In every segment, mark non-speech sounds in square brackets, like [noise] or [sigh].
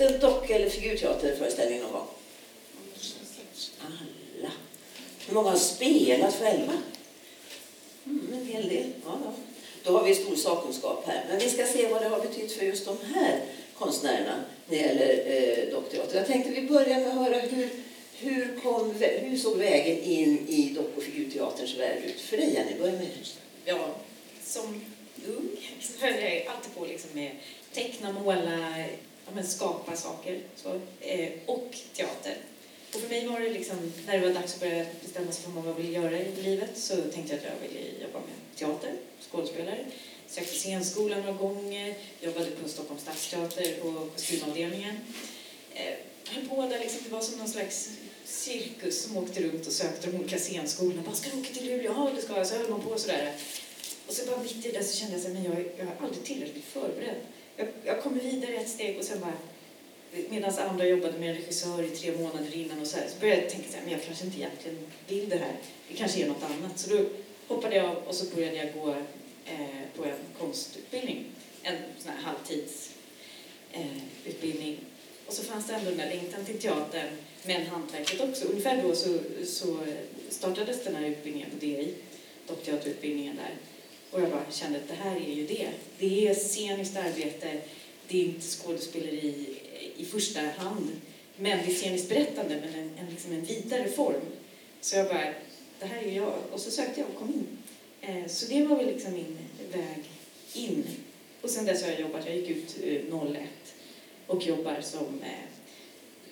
sett en dock eller figurteaterföreställning någon gång? Alla. Hur många har spelat själva? Mm, en hel del. Ja, ja. Då har vi stor sakkunskap här. Men vi ska se vad det har betytt för just de här konstnärerna när det gäller eh, dockteater. Jag tänkte vi börjar med att höra hur, hur, kom, hur såg vägen in i dock och figurteaterns värld ut för dig, Jenny? Börja med Ja, som ung så höll jag alltid på liksom med teckna, måla, men skapa saker så, eh, och teater. Och för mig var det liksom, när det var dags att börja bestämma sig för vad man vill göra i livet så tänkte jag att jag ville jobba med teater, skådespelare. Sökte scenskolan några gånger, jobbade på Stockholms stadsteater på kostymavdelningen. Eh, höll på där liksom, det var som någon slags cirkus som åkte runt och sökte de olika scenskolorna. Bara, ska du åka till Luleå? Ja, det ska jag. Så höll man på sådär. Och så bara mitt i det så kände jag att jag, jag är aldrig tillräckligt förberedd. Jag, jag kommer vidare ett steg och sen bara Medan andra jobbade med en regissör i tre månader innan och så, här, så började jag tänka att jag kanske inte egentligen vill det här. Det kanske är något annat. Så då hoppade jag av och så började jag gå eh, på en konstutbildning. En sån här halvtidsutbildning. Eh, och så fanns det ändå den där längtan till teatern, men hantverket också. Ungefär då så, så startades den här utbildningen på DI, dockteaterutbildningen där. Och jag bara kände att det här är ju det. Det är sceniskt arbete, det är inte skådespeleri i första hand. Men det är sceniskt berättande, men en, en, liksom en vidare form. Så jag bara, det här är jag. Och så sökte jag och kom in. Eh, så det var väl liksom min väg in. Och sen dess har jag jobbat, jag gick ut eh, 01 och jobbar som, eh,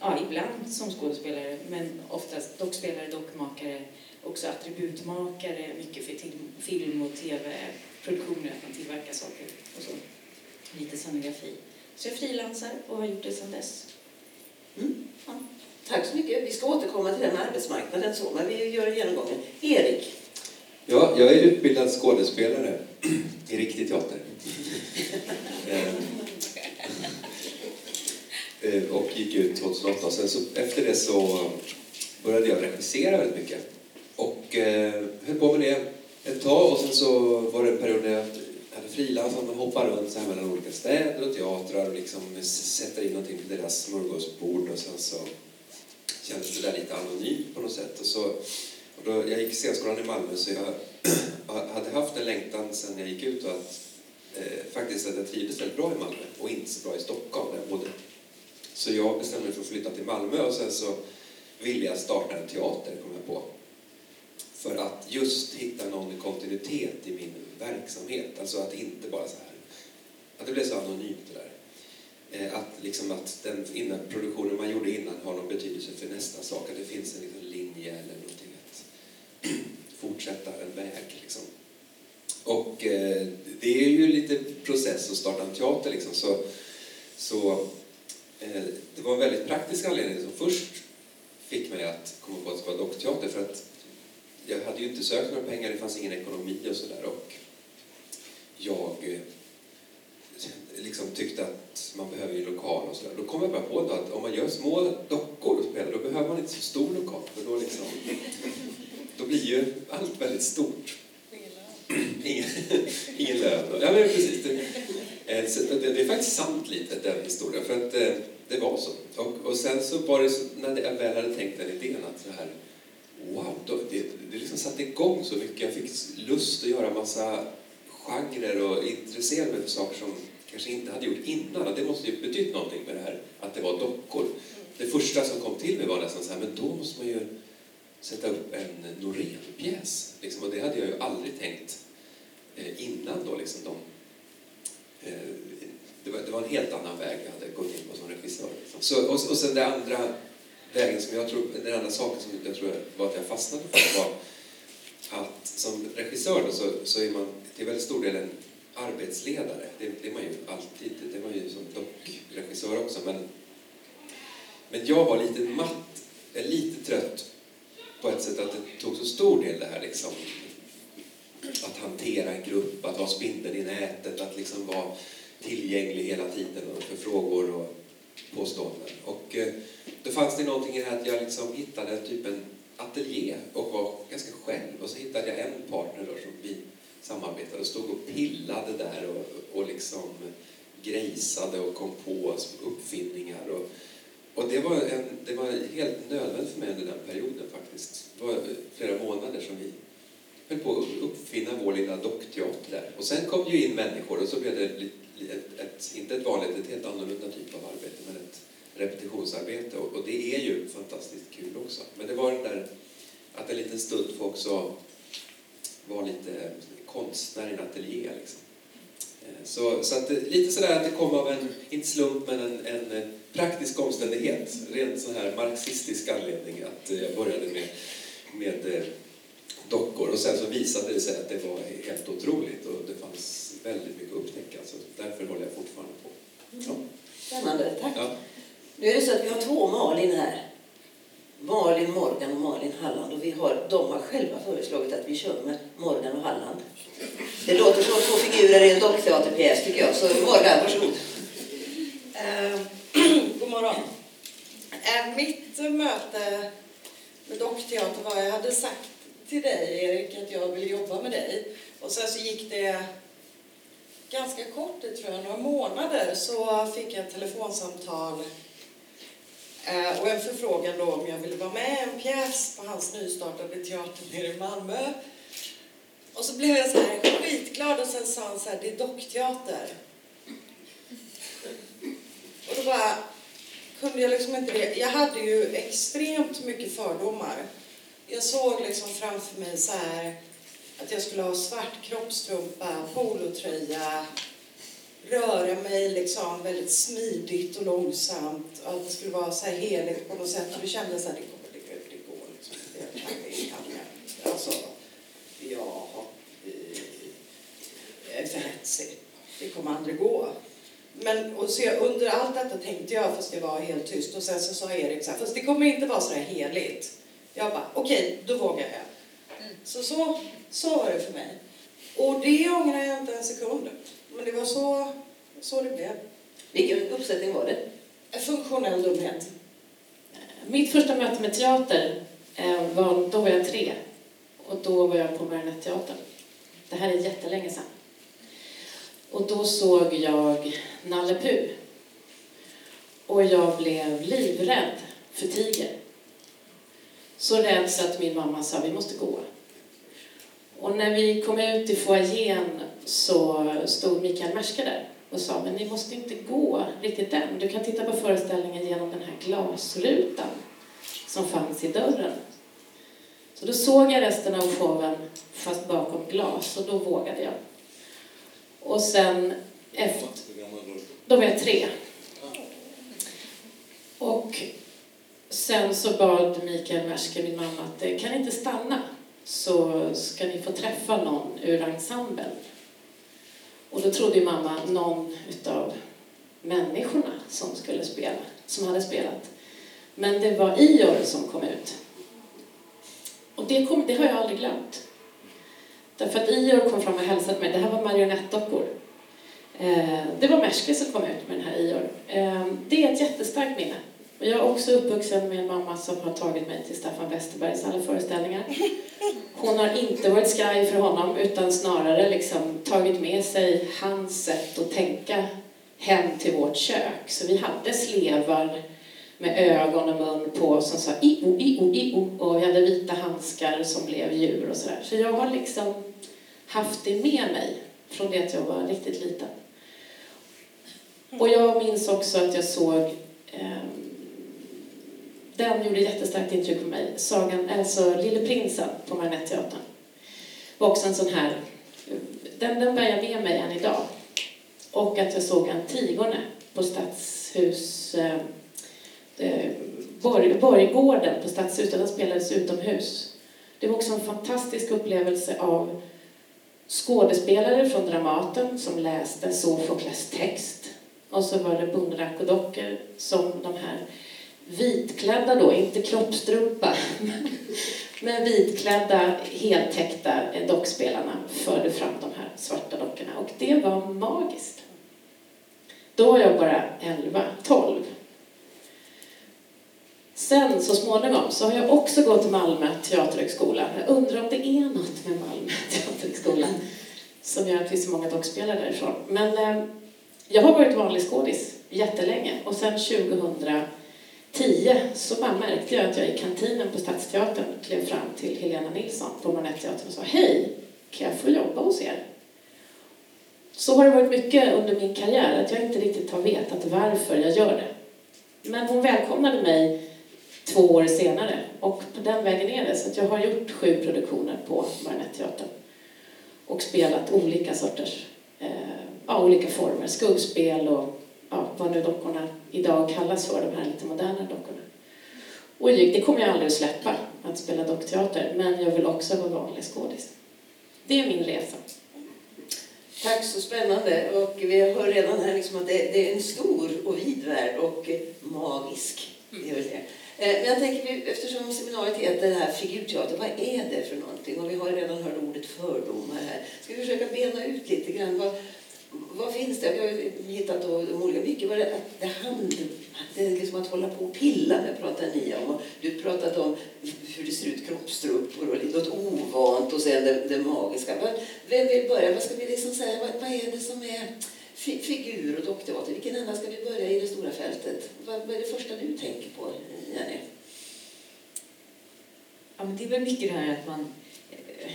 ja ibland som skådespelare, men oftast dockspelare, dockmakare, också attributmakare, mycket för film och tv-produktioner, att man tillverkar saker och så. Lite scenografi. Så jag frilansar och har gjort det sedan dess. Mm. Ja. Tack så mycket. Vi ska återkomma till den med arbetsmarknaden så, men vi gör genomgången. Erik? Ja, jag är utbildad skådespelare i riktig teater. [laughs] Eh, eh, och gick ut 2008. Sen så, efter det så började jag regissera väldigt mycket. Och eh, höll på med det ett tag och sen så var det en period när jag hade frilansat, man hoppar runt så här mellan olika städer och teatrar och liksom sätter in någonting på deras smörgåsbord och sen så kändes det där lite anonymt på något sätt. Och så, och då, jag gick scenskolan i Malmö så jag [clears throat] hade haft en längtan sen jag gick ut och att eh, faktiskt att jag trivdes väldigt bra i Malmö och inte så bra i Stockholm där jag bodde. Så jag bestämde mig för att flytta till Malmö och sen så ville jag starta en teater, kom jag på. För att just hitta någon kontinuitet i min verksamhet. Alltså att inte bara så här, att det blev så anonymt det där. Eh, att, liksom att den innan, produktionen man gjorde innan har någon betydelse för nästa sak. Att det finns en liksom linje eller någonting att [clears throat] fortsätta en väg. Liksom. Och eh, det är ju lite process att starta en teater. Liksom. Så, så eh, det var en väldigt praktisk anledning som först fick mig att komma på att det var dockteater. För att jag hade ju inte sökt några pengar, det fanns ingen ekonomi och sådär jag eh, liksom tyckte att man behöver ju lokal och sådär. Då kom jag bara på att om man gör små dockor och spelar, då behöver man inte så stor lokal. För då, liksom, då blir ju allt väldigt stort. Ingen, ingen lön. Ja, men precis. Det, eh, det, det, är faktiskt sant lite, den historien. För att det, eh, det var så. Och, och sen så var det så, när jag väl hade tänkt den idén att så här, wow, det, det liksom satte igång så mycket. Jag fick lust att göra massa genrer och intressera mig för saker som kanske inte hade gjort innan. Det måste ju betytt någonting med det här att det var dockor. Det första som kom till mig var nästan så här, men då måste man ju sätta upp en Norén-pjäs. Liksom, och det hade jag ju aldrig tänkt eh, innan då. Liksom, de, eh, det, var, det var en helt annan väg jag hade gått in på som regissör. Liksom. Så, och, och sen det andra vägen som liksom, jag tror, den enda saken som jag tror var att jag fastnade för var att som regissör då, så, så är man till väldigt stor del en arbetsledare. Det, det är man ju alltid, det är man ju som dockregissör också. Men, men jag var lite matt, eh, lite trött på ett sätt att det tog så stor del det här liksom att hantera en grupp, att vara spindeln i nätet, att liksom vara tillgänglig hela tiden för frågor och påståenden. Och eh, då fanns det någonting i det här att jag liksom hittade typ en ateljé och var ganska själv. Och så hittade jag en partner då som vi samarbetade och stod och pillade där och, och liksom grejsade och kom på uppfinningar. Och, och det, var en, det var helt nödvändigt för mig under den perioden faktiskt. Det var flera månader som vi höll på att uppfinna vår lilla dockteater. Och sen kom ju in människor och så blev det ett, ett, ett, inte ett vanligt, ett helt annorlunda typ av arbete, men ett repetitionsarbete. Och, och det är ju fantastiskt kul också. Men det var den där att en liten stund få också vara lite konstnär i en ateljé. Liksom. Eh, så, så att, lite sådär att det kom av en, inte slump, men en, en eh, praktisk omständighet. Rent så här marxistisk anledning att eh, jag började med, med dockor och sen så visade det sig att det var helt otroligt och det fanns väldigt mycket att upptäcka. Så därför håller jag fortfarande på. Ja. Spännande, tack. Ja. Nu är det så att vi har två Malin här. Malin Morgan och Malin Halland. Och vi har, de har själva föreslagit att vi kör med Morgan och Halland. Det låter som två figurer i en dockteaterpjäs tycker jag. Så Morgan, varsågod. Uh, [clears throat] god morgon. Uh, mitt möte med dockteater var, jag hade sagt till dig Erik att jag ville jobba med dig. Och sen så gick det ganska kort, det tror jag, några månader, så fick jag ett telefonsamtal Eh, och en förfrågan då om jag ville vara med i en pjäs på hans nystartade teater nere i Malmö. Och så blev jag så här skitglad och sen sa han så här, det är dockteater. Och då bara kunde jag liksom inte det. Jag hade ju extremt mycket fördomar. Jag såg liksom framför mig så här att jag skulle ha svart kroppstrumpa, polotröja, röra mig liksom väldigt smidigt och långsamt. Och att det skulle vara så här heligt på något sätt. Och det kändes att det kommer, det, går, det går liksom. Det kan det, kan jag. Alltså, jag, jag är för hetsig. Det kommer aldrig gå. Men och så jag, under allt detta tänkte jag, fast det var helt tyst, och sen så sa Erik så här, fast det kommer inte vara så här heligt. Jag bara, okej, okay, då vågar jag. Mm. Så, så så var det för mig. Och det ångrar jag inte en sekund. Men det var så, så det blev. Vilken uppsättning var det? Funktionell dumhet. Mitt första möte med teater, eh, var, då var jag tre. Och då var jag på Marionetteatern. Det här är jättelänge sedan. Och då såg jag Nalle Puh. Och jag blev livrädd för tiger. Så rädd så att min mamma sa vi måste gå. Och när vi kom ut i foajén så stod Mikael Merska där och sa men ni måste inte gå riktigt än. Du kan titta på föreställningen genom den här glasrutan som fanns i dörren. Så då såg jag resten av showen fast bakom glas och då vågade jag. Och sen efter... Då var jag tre. Och sen så bad Mikael Merske, min mamma, att eh, kan inte stanna så ska ni få träffa någon ur ensemblen. Och då trodde ju mamma någon utav människorna som skulle spela, som hade spelat. Men det var Ior som kom ut. Och det, kom, det har jag aldrig glömt. Därför att Ior kom fram och hälsade mig. Det här var marionettdockor. Eh, det var Merske som kom ut med den här Ior. Eh, det är ett jättestarkt minne. Jag är också uppvuxen med en mamma som har tagit mig till Staffan Westerbergs alla föreställningar. Hon har inte varit skraj för honom utan snarare liksom tagit med sig hans sätt att tänka hem till vårt kök. Så vi hade slevar med ögon och mun på som sa i-o, i-o, i-o och vi hade vita handskar som blev djur och sådär. Så jag har liksom haft det med mig från det att jag var riktigt liten. Och jag minns också att jag såg eh, den gjorde jättestarkt intryck på mig. Sagan, alltså Lille Prinsen på Marionetteatern. var också en sån här, den, den bär jag med mig än idag. Och att jag såg Antigone på Stadshus, eh, eh Borg, Borggården på Stadshuset, den spelades utomhus. Det var också en fantastisk upplevelse av skådespelare från Dramaten som läste Sofokles text. Och så var det Bunrak och dockor som de här vitklädda då, inte kroppstrumpa, [laughs] men vitklädda, heltäckta dockspelarna förde fram de här svarta dockorna. Och det var magiskt. Då var jag bara 11, 12. Sen så småningom så har jag också gått till Malmö teaterhögskola. Jag undrar om det är något med Malmö [laughs] teaterhögskola som gör att vi är så många dockspelare därifrån. Men eh, jag har varit vanlig skådis jättelänge och sen 2000 tio så bara märkte jag att jag i kantinen på Stadsteatern klev fram till Helena Nilsson på Marionetteatern och sa Hej, kan jag få jobba hos er? Så har det varit mycket under min karriär, att jag inte riktigt har vetat varför jag gör det. Men hon välkomnade mig två år senare och på den vägen är det. Så att jag har gjort sju produktioner på Marionetteatern och spelat olika sorters, eh, ja, olika former, skuggspel och ja, vad nu dockorna idag kallas för, de här lite moderna dockorna. Och det kommer jag aldrig att släppa, att spela dockteater, men jag vill också vara vanlig skådis. Det är min resa. Tack, så spännande. Och vi hör redan här liksom att det, det är en stor och vid värld och magisk. Det är väl det. Eh, men jag tänker, eftersom seminariet heter det här figurteater, vad är det för någonting? Och vi har redan hört ordet fördomar här. Ska vi försöka bena ut lite grann? Vad, vad finns det? Vi har hittat då, de olika, mycket var det, det handlar det är liksom att hålla på och pilla med pratar ni om. Och du pratade om hur det ser ut kroppstruppor och något ovant och sen det, det magiska. Vem vill börja? Vad ska vi liksom säga? Vad, vad är det som är figur och dockteater? Vilken ända ska vi börja i det stora fältet? Vad, vad är det första du tänker på, Jenny? Ja, men det är väl mycket det här att man...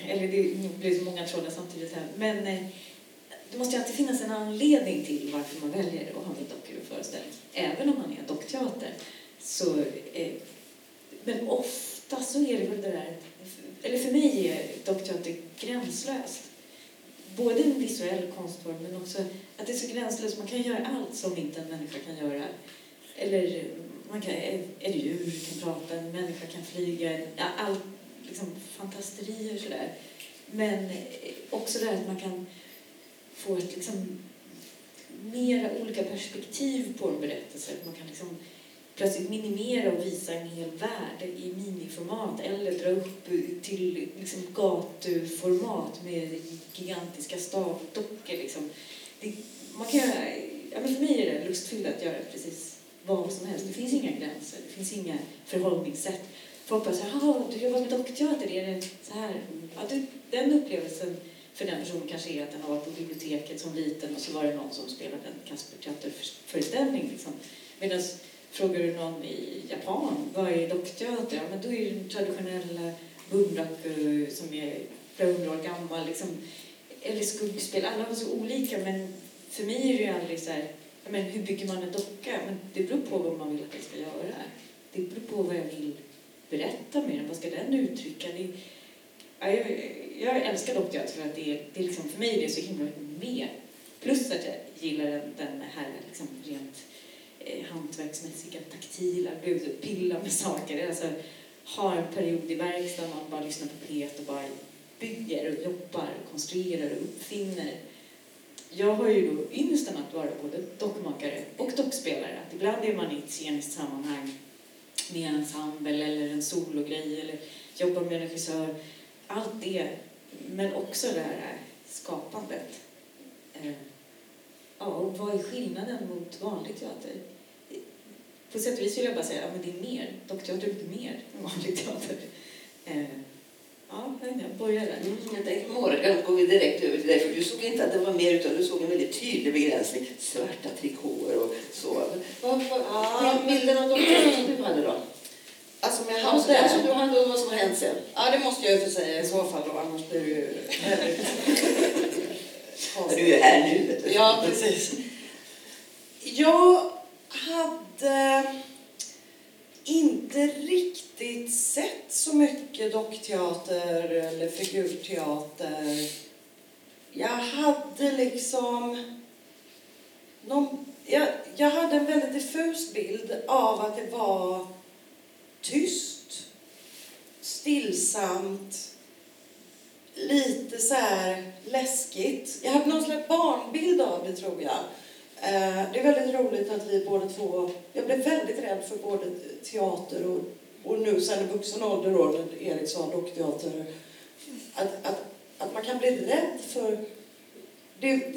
Eller det blir så många trådar samtidigt här. Men eh, det måste ju alltid finnas en anledning till varför man väljer att ha en dockföreställning. Även om man är dockteater. Så, eh, men ofta så är det väl det där... Eller för mig är dockteater gränslöst. Både en visuell konstform men också att det är så gränslöst. Man kan göra allt som inte en människa kan göra. Eller man kan, ett djur kan prata, en människa kan flyga. Allt liksom fantasterier sådär. Men eh, också det att man kan få ett liksom mera olika perspektiv på en berättelse. Man kan liksom plötsligt minimera och visa en hel värld i miniformat eller dra upp till liksom gatuformat med gigantiska stavdockor. Liksom. Det, man kan ja, men för mig är det lustfyllt att göra precis vad som helst. Det finns inga gränser, det finns inga förhållningssätt. Folk bara så här, du jobbar med dockteater, är det så här? Ja, du, den upplevelsen för den personen kanske är att den har varit på biblioteket som liten och så var det någon som spelade en Kasperteaterföreställning. Liksom. Medan frågar du någon i Japan, vad är dockteater? Ja, men då är det den traditionella bunraku som är flera hundra år gammal. Liksom, eller skuggspel. Alla var så olika men för mig är det ju aldrig så här, men hur bygger man en docka? Men det beror på vad man vill att jag ska göra. Det beror på vad jag vill berätta med den. Vad ska den uttrycka? Det, ja, jag, jag älskar dockteater för att det är, det är liksom, för mig är det så himla mycket mer. Plus att jag gillar den, den här liksom rent eh, hantverksmässiga, taktila, pilla med saker. Alltså, ha en period i verkstaden man bara lyssnar på pet och bara bygger och jobbar, och konstruerar och uppfinner. Jag har ju då ynnesten att vara både dockmakare och dockspelare. Att ibland är man i ett sceniskt sammanhang med en ensemble eller en sologrej eller jobbar med en regissör. Allt det men också det här skapandet. Eh, ja, och vad är skillnaden mot vanlig teater? På sätt och vis vill jag bara säga att ja, det är mer. Dockteater är mer än vanlig teater. Eh, ja, jag börjar där. Mm, jag tänkte, Morgan, går vi direkt över till dig. För du såg inte att det var mer, utan du såg en väldigt tydlig begränsning. Svarta trikåer och så. Vad, vad, ja. Bilden av dockteater som du hade då? Alltså med hans ja, som du hade vad som har hänt sen. Ja, det måste jag ju få säga i så fall då, annars blir det ju... [laughs] du är ju här nu, vet du. Ja, precis. Jag hade inte riktigt sett så mycket dockteater eller figurteater. Jag hade liksom... Någon, jag, jag hade en väldigt diffus bild av att det var tyst, stillsamt, lite så här läskigt. Jag hade någon slags barnbild av det tror jag. Eh, det är väldigt roligt att vi båda två, jag blev väldigt rädd för både teater och, och nu sen i vuxen ålder då, när Erik sa dockteater, att, att, att man kan bli rädd för det,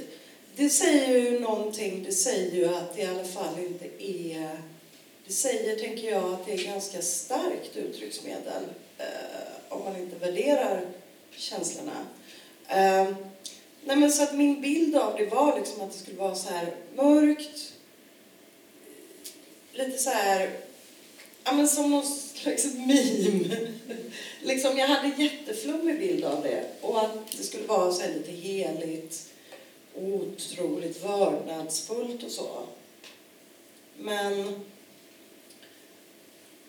det säger ju någonting, det säger ju att det i alla fall inte är det säger, tänker jag, att det är ganska starkt uttrycksmedel eh, om man inte värderar känslorna. Eh, nej men så att min bild av det var liksom att det skulle vara så här mörkt, lite så här, ja men som någon slags meme. [laughs] liksom, jag hade en jätteflummig bild av det och att det skulle vara så här lite heligt otroligt vördnadsfullt och så. Men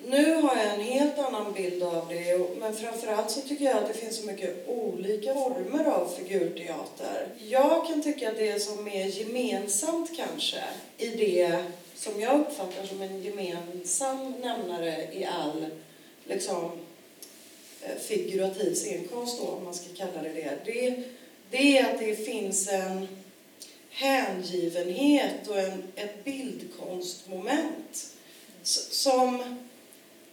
nu har jag en helt annan bild av det, men framförallt så tycker jag att det finns så mycket olika former av figurteater. Jag kan tycka att det som är gemensamt kanske i det som jag uppfattar som en gemensam nämnare i all liksom, eh, figurativ scenkonst, då, om man ska kalla det det, det, det är att det finns en hängivenhet och en, ett bildkonstmoment som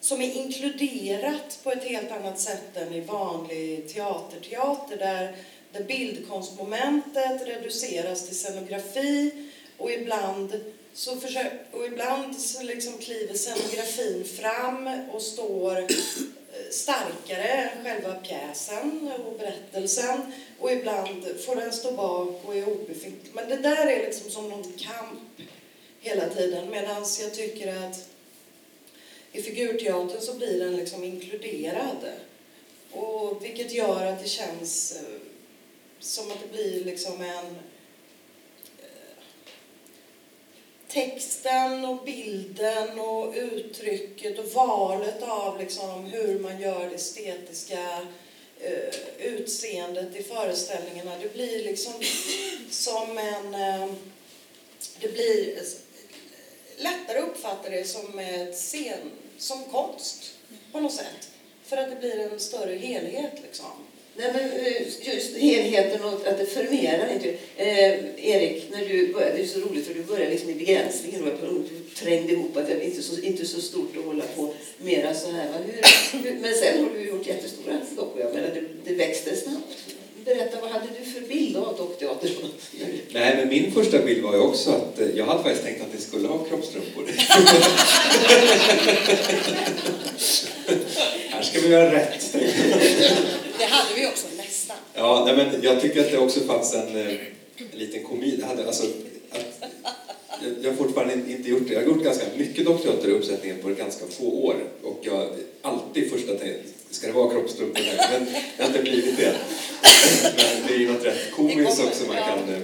som är inkluderat på ett helt annat sätt än i vanlig teaterteater där, där bildkonstmomentet reduceras till scenografi och ibland så, försök, och ibland så liksom kliver scenografin fram och står eh, starkare än själva pjäsen och berättelsen och ibland får den stå bak och är obefintlig. Men det där är liksom som någon kamp hela tiden medan jag tycker att i figurteatern så blir den liksom inkluderad. Och vilket gör att det känns eh, som att det blir liksom en eh, texten och bilden och uttrycket och valet av liksom hur man gör det estetiska eh, utseendet i föreställningarna. Det blir liksom som en... Det blir lättare att uppfatta det som ett scen som konst på något sätt. För att det blir en större helhet liksom. Nej, men eh, just helheten och att det förmerar inte. Eh, Erik, när du började, det är så roligt för du började liksom i begränsningen och du trängde ihop att det inte så, inte så stort att hålla på mera så här. Hur, men sen har du gjort jättestora dockor. Jag menar, det, det växte snabbt. Berätta, vad hade du för bild av dockteater? Nej, men min första bild var ju också att eh, jag hade faktiskt tänkt att det skulle ha kroppstrumpor. [laughs] Här ska vi göra rätt. Det hade vi också nästan. Ja, nej, men jag tycker att det också fanns en, en eh, liten komik. alltså, att, jag har fortfarande inte gjort det. Jag har gjort ganska mycket dockteater i uppsättningen på ganska få år. Och jag alltid första ska det vara kroppstrumpor här? Men det har inte blivit det. Men det är ju något rätt komiskt också man kan eh,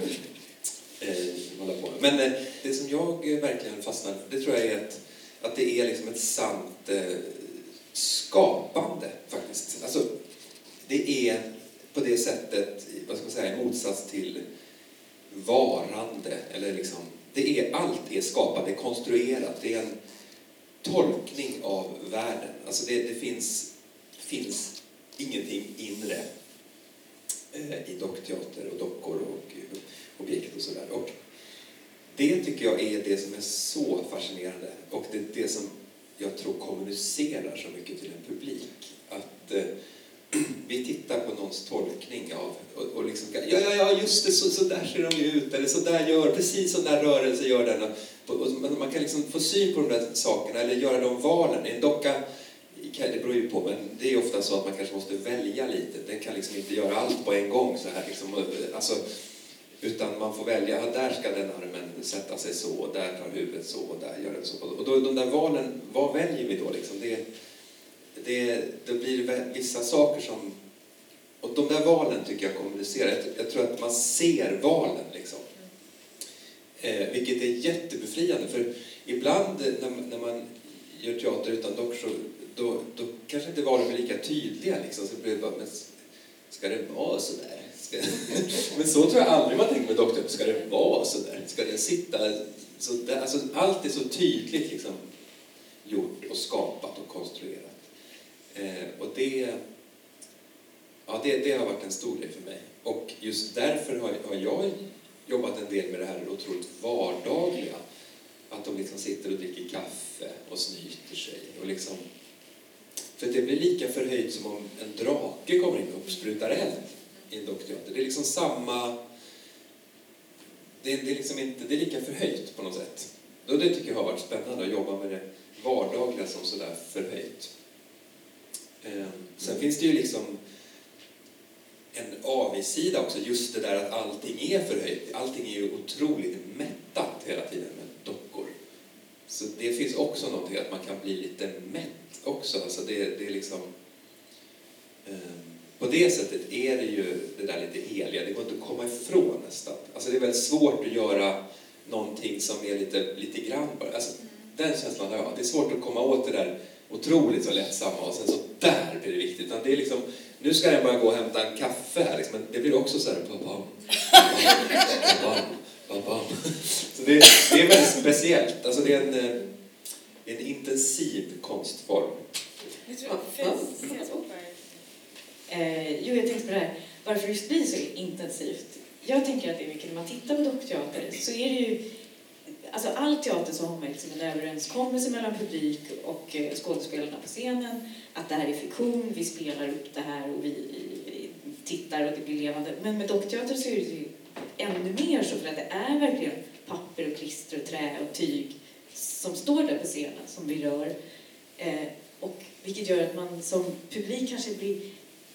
eh, hålla på med. Men eh, det som jag verkligen fastnar det tror jag är att, att det är liksom ett sant eh, skapande faktiskt. Alltså, det är på det sättet, vad ska man säga, i motsats till varande eller liksom det är, allt är skapat, det är konstruerat, det är en tolkning av världen. Alltså det, det finns, finns ingenting inre eh, i dockteater och dockor och objekt och sådär. Och det tycker jag är det som är så fascinerande och det är det som jag tror kommunicerar så mycket till en publik. Att eh, [clears throat] vi tittar på någons tolkning av, och, och liksom, ja, ja, ja, just det, så, så där ser de ju ut, eller så där gör, precis sån där rörelse gör den. Och, och man kan liksom få syn på de där sakerna, eller göra de valen. En docka, det beror ju på, men det är ofta så att man kanske måste välja lite. Den kan liksom inte göra allt på en gång så här liksom. Eh, alltså, utan man får välja, där ska den armen sätta sig så, där tar huvudet så, och där gör den så. Och då, de där valen, vad väljer vi då liksom? Det, det, det blir vissa saker som... Och de där valen tycker jag kommunicerar. Jag, jag tror att man ser valen liksom. Eh, vilket är jättebefriande. För ibland när, när man gör teater utan dockor då, då kanske inte valen blir lika tydliga. Liksom. Så blir det bara, men ska det vara så där? Ska, [laughs] men så tror jag aldrig man tänker med doktorn. Ska det vara så där? Ska den sitta så där? Alltså, allt är så tydligt liksom, gjort och skapat och konstruerat. Eh, och det, ja, det, det har varit en stor grej för mig. Och just därför har, har jag jobbat en del med det här otroligt vardagliga. Att de liksom sitter och dricker kaffe och snyter sig. Och liksom, för det blir lika förhöjt som om en drake kommer in och sprutar eld i en dockteater. Det är liksom samma... Det, det, är liksom inte, det är lika förhöjt på något sätt. Och det tycker jag har varit spännande att jobba med det vardagliga som sådär förhöjt. Ehm, sen finns det ju liksom en avigsida också, just det där att allting är förhöjt. Allting är ju otroligt mättat hela tiden. Så det finns också någonting att man kan bli lite mätt också. Alltså det, det är liksom... Eh, på det sättet är det ju det där lite heliga, det går inte att komma ifrån nästan. Alltså det är väldigt svårt att göra någonting som är lite, lite grann bara. Alltså, den känslan har jag. Det är svårt att komma åt det där otroligt så lättsamma och sen så där blir det viktigt. Utan det är liksom, nu ska jag bara gå och hämta en kaffe här liksom, men det blir också så här bam, bam, bam, bam, [laughs] Så det, det är väldigt speciellt. Alltså det är en, eh, en intensiv konstform. Det finns Eh, jo, jag tänkte på det här, varför just blir så intensivt. Jag tänker att det är mycket, när man tittar på dockteater så är det ju Alltså all teater så har man liksom en överenskommelse mellan publik och eh, skådespelarna på scenen att det här är fiktion, vi spelar upp det här och vi, vi tittar och det blir levande. Men med dockteater så är det ju ännu mer så för att det är verkligen papper och klister och trä och tyg som står där på scenen som vi rör. Eh, och vilket gör att man som publik kanske blir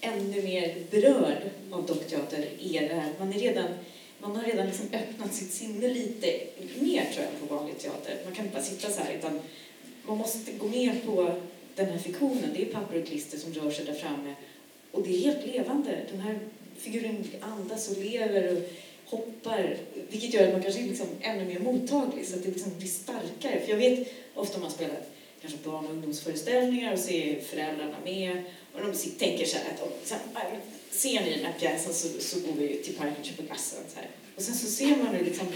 ännu mer berörd av dockteater här. Man, är redan, man har redan liksom öppnat sitt sinne lite mer tror jag på vanlig teater. Man kan inte bara sitta så här utan man måste gå med på den här fiktionen. Det är papper och klister som rör sig där framme och det är helt levande. Den här figuren andas och lever och hoppar, vilket gör att man kanske är liksom ännu mer mottaglig så att det liksom blir starkare. För jag vet ofta om man spelar kanske barn och ungdomsföreställningar och så är föräldrarna med och de tänker så här att så här, ser ni den här pjäsen så, så går vi till parken och köper glass och så här. Och sen så ser man hur liksom,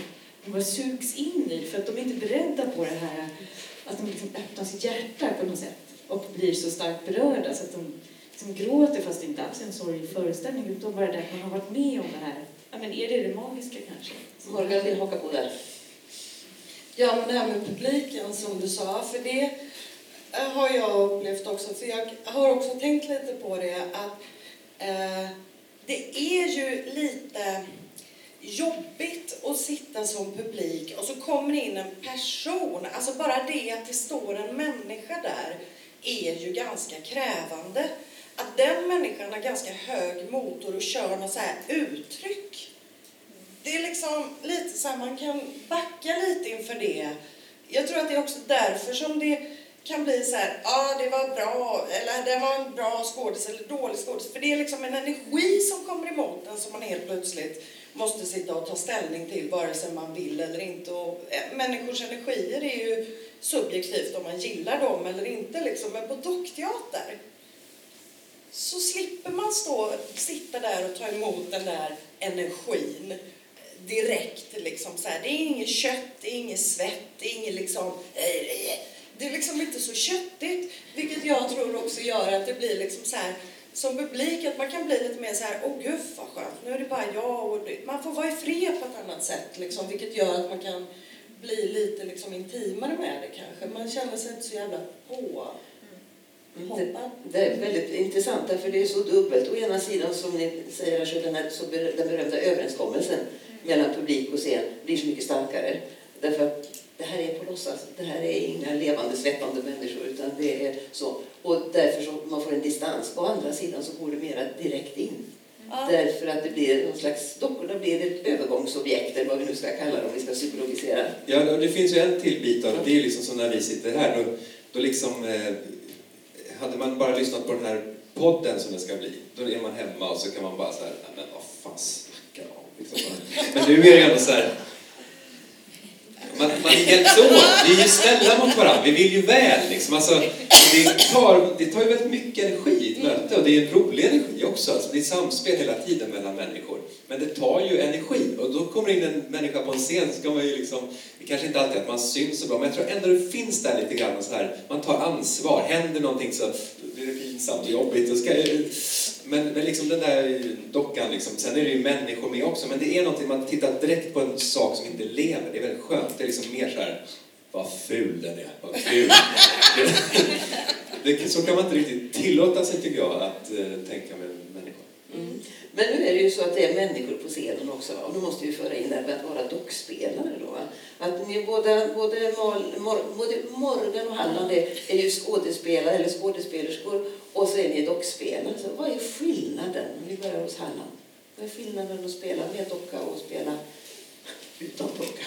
de bara sugs in i för att de är inte beredda på det här att de liksom öppnar sitt hjärta på något sätt och blir så starkt berörda så att de liksom gråter fast det inte alls är en sorglig föreställning utan bara det att man har varit med om det här. Ja, men är det det magiska kanske? Morgan vill haka på där. Ja, men det här med publiken som du sa, för det har jag upplevt också. För jag har också tänkt lite på det att eh, det är ju lite jobbigt att sitta som publik och så kommer in en person. Alltså bara det att det står en människa där är ju ganska krävande. Att den människan har ganska hög motor och kör något så här uttryck. Det är liksom lite så här, man kan backa lite inför det. Jag tror att det är också därför som det kan bli så här, ja ah, det var bra, eller det var en bra skådis eller dålig skådis. För det är liksom en energi som kommer emot en som man helt plötsligt måste sitta och ta ställning till vare sig man vill eller inte. Och, eh, människors energier är ju subjektivt om man gillar dem eller inte liksom. Men på dockteater så slipper man stå, sitta där och ta emot den där energin direkt. Liksom, så här. Det är inget kött, det är inget svett, det är inget liksom det är liksom inte så köttigt, vilket jag tror också gör att det blir liksom så här som publik att man kan bli lite mer så här, åh gud vad skönt, nu är det bara jag och det. man får vara i fred på ett annat sätt liksom, vilket gör att man kan bli lite liksom intimare med det kanske. Man känner sig inte så jävla på. Mm. Det, det, är väldigt intressant därför det är så dubbelt. Å ena sidan som ni säger, så den, här, så den berömda överenskommelsen mm. mellan publik och scen blir så mycket starkare. Därför att det här är på låtsas. Det här är inga levande, svettande människor. Utan det är så. Och därför så man får en distans. Å andra sidan så går det mera direkt in. Ja. Därför att det blir någon slags, dockorna blir ett övergångsobjekt eller vad vi nu ska kalla det om vi ska psykologisera. Ja, det finns ju en till bit av det. Det är liksom som när vi sitter här. Då, då liksom, eh, hade man bara lyssnat på den här podden som det ska bli, då är man hemma och så kan man bara så här, men vad fan snackar de om? Liksom. Men nu är det ändå så här, man, man hjälps åt. Vi är ju snälla mot varandra. Vi vill ju väl. Liksom. Alltså, det, tar, det tar ju väldigt mycket energi i ett möte och det är en rolig energi också. Alltså, det är samspel hela tiden mellan människor. Men det tar ju energi och då kommer in en människa på en scen så ska man ju liksom, det kanske inte alltid att man syns så bra, men jag tror ändå det finns där lite grann så här, man tar ansvar. Händer någonting så blir det pinsamt och jobbigt. Och ska, men, men liksom den där dockan, liksom, sen är det ju människor med också, men det är någonting, man tittar direkt på en sak som inte lever. Det är väldigt skönt. Det är liksom mer så här, vad ful den är, vad ful. det, så kan man inte riktigt tillåta sig, tycker jag, att uh, tänka med människor. Mm. Men nu är det ju så att det är människor på scenen också. Och då måste vi föra in det här med att vara dockspelare. Då, Att ni båda, både, Mor, både Morgan och Halland är, är ju skådespelare eller skådespelerskor och så är ni dockspelare. Så vad är skillnaden? Om vi börjar hos Halland. Vad är skillnaden att spela med docka och spela utan docka?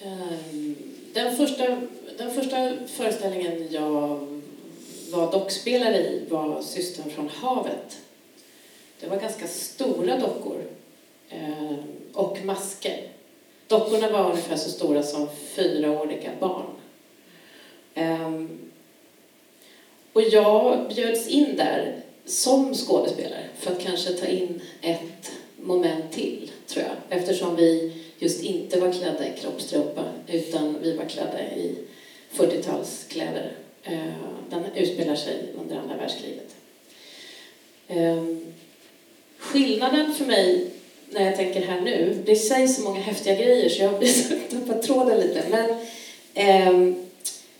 Ehm, den första, den första föreställningen jag var dockspelare i var Systern från havet det var ganska stora dockor eh, och masker. Dockorna var ungefär så stora som fyraåriga barn. Eh, och jag bjöds in där som skådespelare för att kanske ta in ett moment till, tror jag. Eftersom vi just inte var klädda i kroppstrumpa utan vi var klädda i 40-talskläder. Eh, den utspelar sig under andra världskriget. Ehm, Skillnaden för mig när jag tänker här nu, det sägs så många häftiga grejer så jag blir [laughs] tappat tråden lite. Men eh,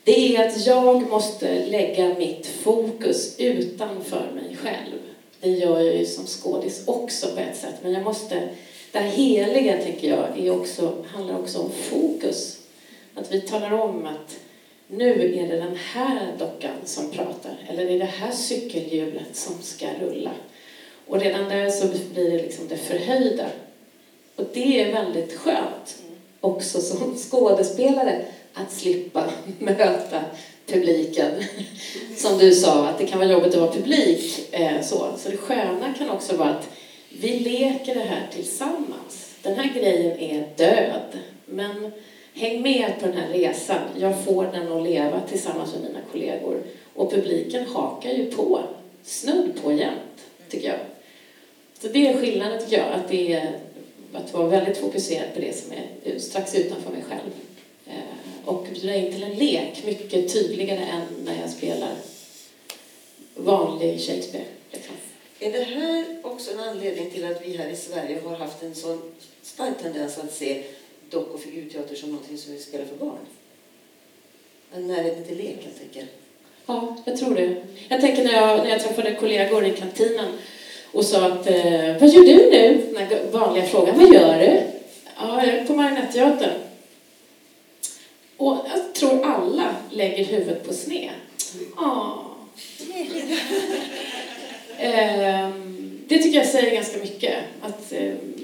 det är att jag måste lägga mitt fokus utanför mig själv. Det gör jag ju som skådis också på ett sätt, men jag måste... Det här heliga, tänker jag, är också, handlar också om fokus. Att vi talar om att nu är det den här dockan som pratar, eller det är det här cykelhjulet som ska rulla. Och redan där så blir det liksom det förhöjda. Och det är väldigt skönt också som skådespelare att slippa [laughs] möta publiken. Som du sa, att det kan vara jobbigt att vara publik. Eh, så. så det sköna kan också vara att vi leker det här tillsammans. Den här grejen är död, men häng med på den här resan. Jag får den att leva tillsammans med mina kollegor. Och publiken hakar ju på, snudd på jämt, tycker jag. Så det är skillnaden, tycker jag, att, det är, att vara väldigt fokuserad på det som är strax utanför mig själv. Eh, och bjuda in till en lek mycket tydligare än när jag spelar vanlig Shakespeare. Liksom. Är det här också en anledning till att vi här i Sverige har haft en sån stark tendens att se dock och figurteater som någonting som vi spelar för barn? En närheten till lek, jag tänker. Ja, jag tror det. Jag tänker när jag, när jag träffade kollegor i kantinen och sa att eh, vad gör du nu? Den vanliga frågan, vad gör du? Ja, jag är på Marionetteatern. Och jag tror alla lägger huvudet på sned. Ja. [laughs] Ehm, det tycker jag säger ganska mycket. Att, ehm,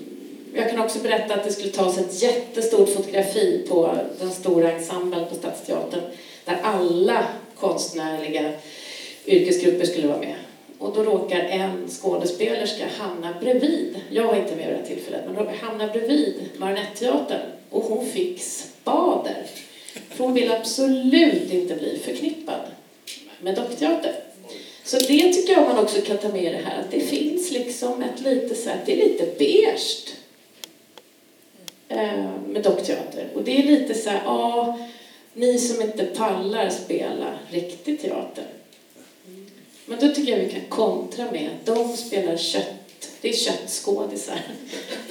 jag kan också berätta att det skulle tas ett jättestort fotografi på den stora ensemblen på Stadsteatern där alla konstnärliga yrkesgrupper skulle vara med. Och då råkar en skådespelerska hamna bredvid, jag var inte med vid det här tillfället, men råkar hamna bredvid Marionetteatern och hon fick spader. För hon vill absolut inte bli förknippad med dockteater. Så det tycker jag man också kan ta med i det här, att det finns liksom ett lite så här, det är lite beige eh, med dockteater. Och det är lite så här, ja, ni som inte pallar spela riktig teater, men då tycker jag vi kan kontra med att de spelar kött. Det är köttskådisar.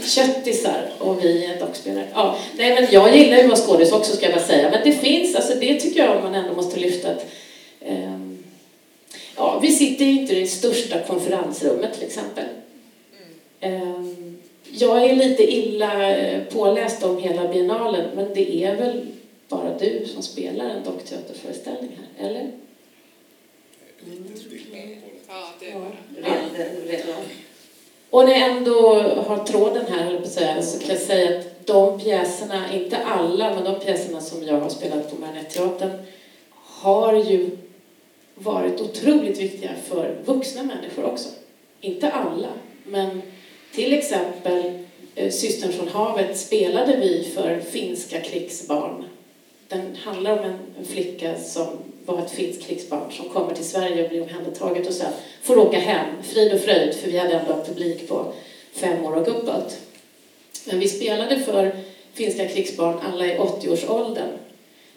Köttisar och vi är dockspelare. Ja, nej men jag gillar ju att vara skådis också ska jag bara säga. Men det finns, alltså det tycker jag man ändå måste lyfta att um, Ja, vi sitter ju inte i det största konferensrummet till exempel. Um, jag är lite illa eh, påläst om hela biennalen men det är väl bara du som spelar en dockteaterföreställning här, eller? Ja, det. Och när jag ändå har tråden här, så kan jag säga att de pjäserna, inte alla, men de pjäserna som jag har spelat på Marionetteatern har ju varit otroligt viktiga för vuxna människor också. Inte alla, men till exempel eh, Systern från havet spelade vi för finska krigsbarn. Den handlar om en flicka som var ett finskt krigsbarn som kommer till Sverige och blir omhändertaget och sen får åka hem, frid och fröjd, för vi hade ändå en publik på fem år och uppåt. Men vi spelade för finska krigsbarn, alla i 80-årsåldern.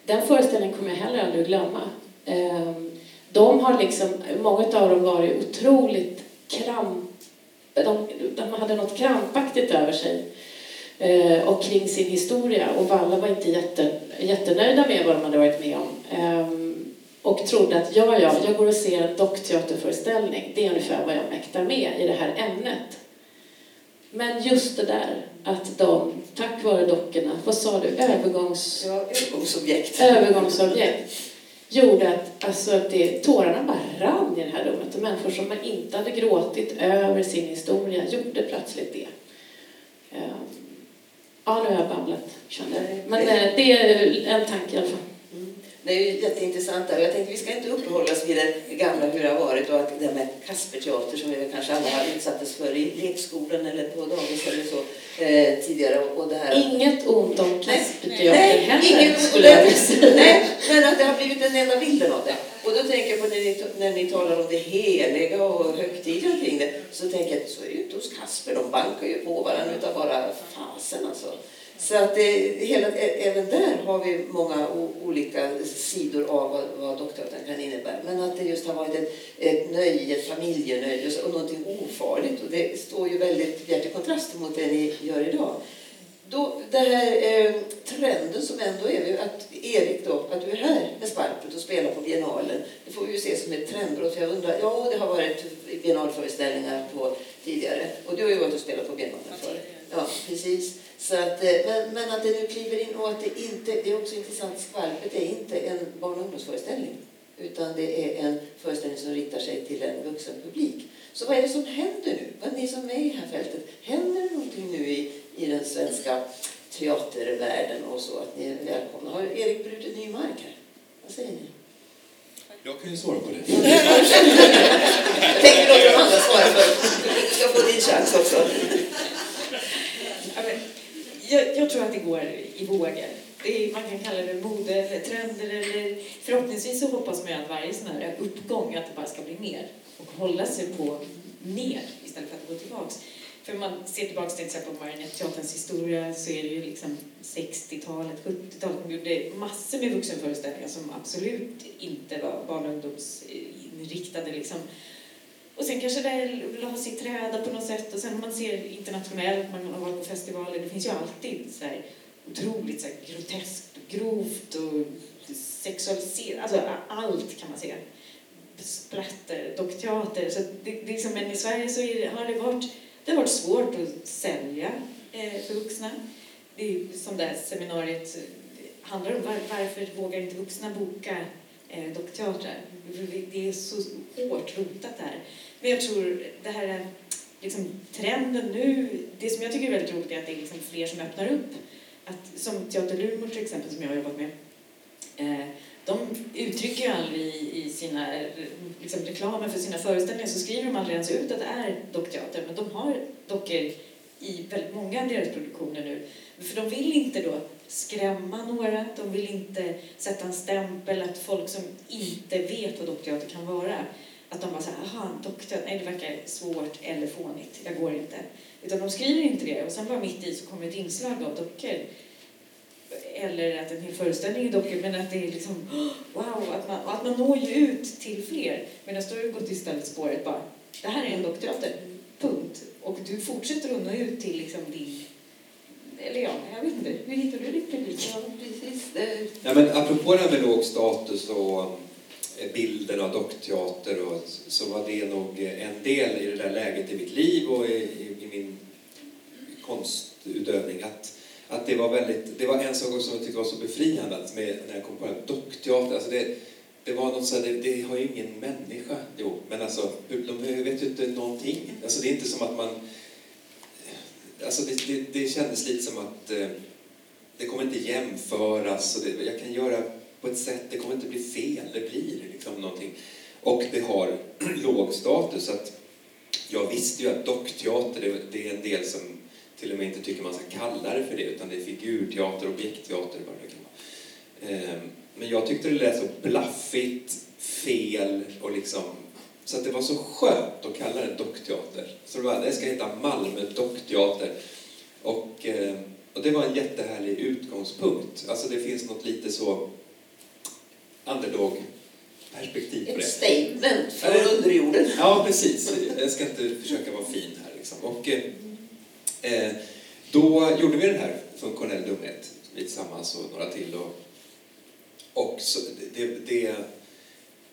Den föreställningen kommer jag heller aldrig att glömma. Ehm, de har liksom, många av dem varit otroligt kramp... De, de hade något krampaktigt över sig eh, och kring sin historia och alla var inte jätte, jättenöjda med vad de hade varit med om. Ehm, och trodde att ja, ja, jag går och ser en dockteaterföreställning. Det är ungefär vad jag mäktar med i det här ämnet. Men just det där att de, tack vare dockorna, vad sa du, övergångs... Ja, övergångsobjekt. övergångsobjekt gjorde att, alltså, att det, tårarna bara rann i det här rummet och människor som inte hade gråtit över sin historia gjorde plötsligt det. Ehm, Ja, nu har jag babblat, kände jag. Men eh, det är en tanke i alla fall. Det är ju jätteintressant där. Jag tänkte vi ska inte uppehålla oss vid det gamla, hur det har varit och att det med Kasperteater som vi kanske alla har utsattes för i lekskolan eller på dagis eller så eh, tidigare. Och det här. Inget ont om Kasperteater nej, heller, inget- skulle jag vilja säga. Nej, men att det har blivit den enda bilden av det. Och då tänker jag på när ni, när ni talar om det heliga och högtidliga kring det, så tänker jag att så är det ju inte hos Kasper. De bankar ju på varandra utav bara fasen alltså. Så att det, hela, även där har vi många olika sidor av vad, vad doktorn kan innebära. Men att det just har varit ett, ett nöje, ett familjenöje och någonting ofarligt. Och det står ju väldigt bjärt i kontrast mot det ni gör idag. Då, den här eh, trenden som ändå är att Erik då, att du är här med Sparpet och spelar på biennalen. Det får vi ju se som ett trendbrott. Jag undrar, ja det har varit biennalföreställningar på tidigare. Och du har ju varit och spelat på biennalen förr. Ja, precis. Så att, eh, men, men att det nu kliver in och att det inte, det är också intressant, Skvalpet är inte en barn och ungdomsföreställning. Utan det är en föreställning som riktar sig till en vuxen publik. Så vad är det som händer nu? Vad ni som är i det här fältet, händer det någonting nu i, i den svenska teatervärlden och så att ni är välkomna? Har Erik brutit ny mark här? Vad säger ni? Jag kan ju svara på det. [laughs] Tänker låta de andra svara först. Du ska få din chans också. Jag, jag tror att det går i vågor. Är, man kan kalla det mode eller trender eller förhoppningsvis så hoppas man ju att varje sån här uppgång att det bara ska bli mer och hålla sig på mer istället för att gå tillbaks. För om man ser tillbaks till exempel på Marionetteaterns historia så är det ju liksom 60-talet, 70-talet, de gjorde massor med vuxenföreställningar som absolut inte var barn och ungdomsinriktade liksom. Och sen kanske det vill ha i träda på något sätt och sen om man ser internationellt, man har varit på festivaler, det finns ju alltid så här otroligt så här groteskt, grovt och sexualiserat, alltså allt kan man säga. Splatter, eh, dockteater, så det, det är som, men i Sverige så det, har det varit, det har varit svårt att sälja eh, för vuxna. Det är ju som det här seminariet eh, handlar om, var, varför vågar inte vuxna boka eh, dockteatrar? Det är så hårt rotat där. Men jag tror det här är liksom, trenden nu, det som jag tycker är väldigt roligt är att det är liksom fler som öppnar upp. Att, som Teater Lumor till exempel, som jag har jobbat med, eh, de uttrycker ju aldrig i, sina liksom, reklamer för sina föreställningar så skriver de aldrig ens ut att det är dockteater, men de har dockor i väldigt många av deras produktioner nu. För de vill inte då skrämma några, de vill inte sätta en stämpel att folk som inte vet vad dockteater kan vara, att de bara säger aha, doktor, nej det verkar svårt eller fånigt, jag går inte. Utan de skriver inte det och sen bara mitt i så kommer ett inslag av dockor. Eller att en hel föreställning är dockor, men att det är liksom wow, att man, att man når ju ut till fler. Medan då har du gått istället spåret bara, det här är en dockteater, punkt. Och du fortsätter att nå ut till liksom din eller ja, jag vet inte. Hur hittar du ditt publik? Ja, precis. Ja, men apropå det här med låg status och eh, bilden av dockteater och så var det nog en del i det där läget i mitt liv och i, i, i min konstutövning att, att det var väldigt, det var en sak som jag tyckte var så befriande att med, när jag kom på det här, dockteater, alltså det, det var något så här, det, det har ju ingen människa gjort, men alltså de vet ju inte någonting. Alltså det är inte som att man Alltså det, det, det kändes lite som att eh, det kommer inte jämföras. Och det, jag kan göra på ett sätt, det kommer inte bli fel. Det blir liksom någonting. Och det har [clears throat] låg status. Att jag visste ju att dockteater, det, det är en del som till och med inte tycker man ska kalla det för det. Utan det är figurteater, objektteater, vad det kan vara. Eh, men jag tyckte det lät så blaffigt, fel och liksom så att det var så skönt att kalla det dockteater. Så det, var, det ska heta Malmö dockteater. Och, eh, och det var en jättehärlig utgångspunkt. Alltså det finns något lite så underdog-perspektiv på det. ett statement för underjorden. Ja, precis. Jag ska inte försöka vara fin här. Liksom. Och, eh, eh, då gjorde vi den här Funktionell dumhet, vi tillsammans och några till. Och, och så, det, det,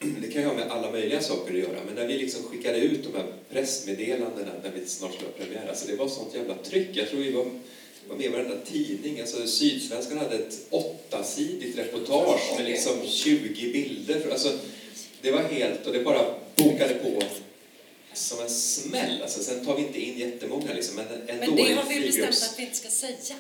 [clears throat] det kan ju ha med alla möjliga saker att göra, men när vi liksom skickade ut de här pressmeddelandena när vi snart skulle ha premiär, alltså det var sånt jävla tryck. Jag tror vi var, var med i varenda tidning. Alltså Sydsvenskan hade ett åttasidigt reportage med liksom 20 bilder. Alltså, det var helt, och det bara bokade på som en smäll. Alltså, sen tar vi inte in jättemånga, liksom, men ändå Men det har vi bestämt att vi inte ska säga.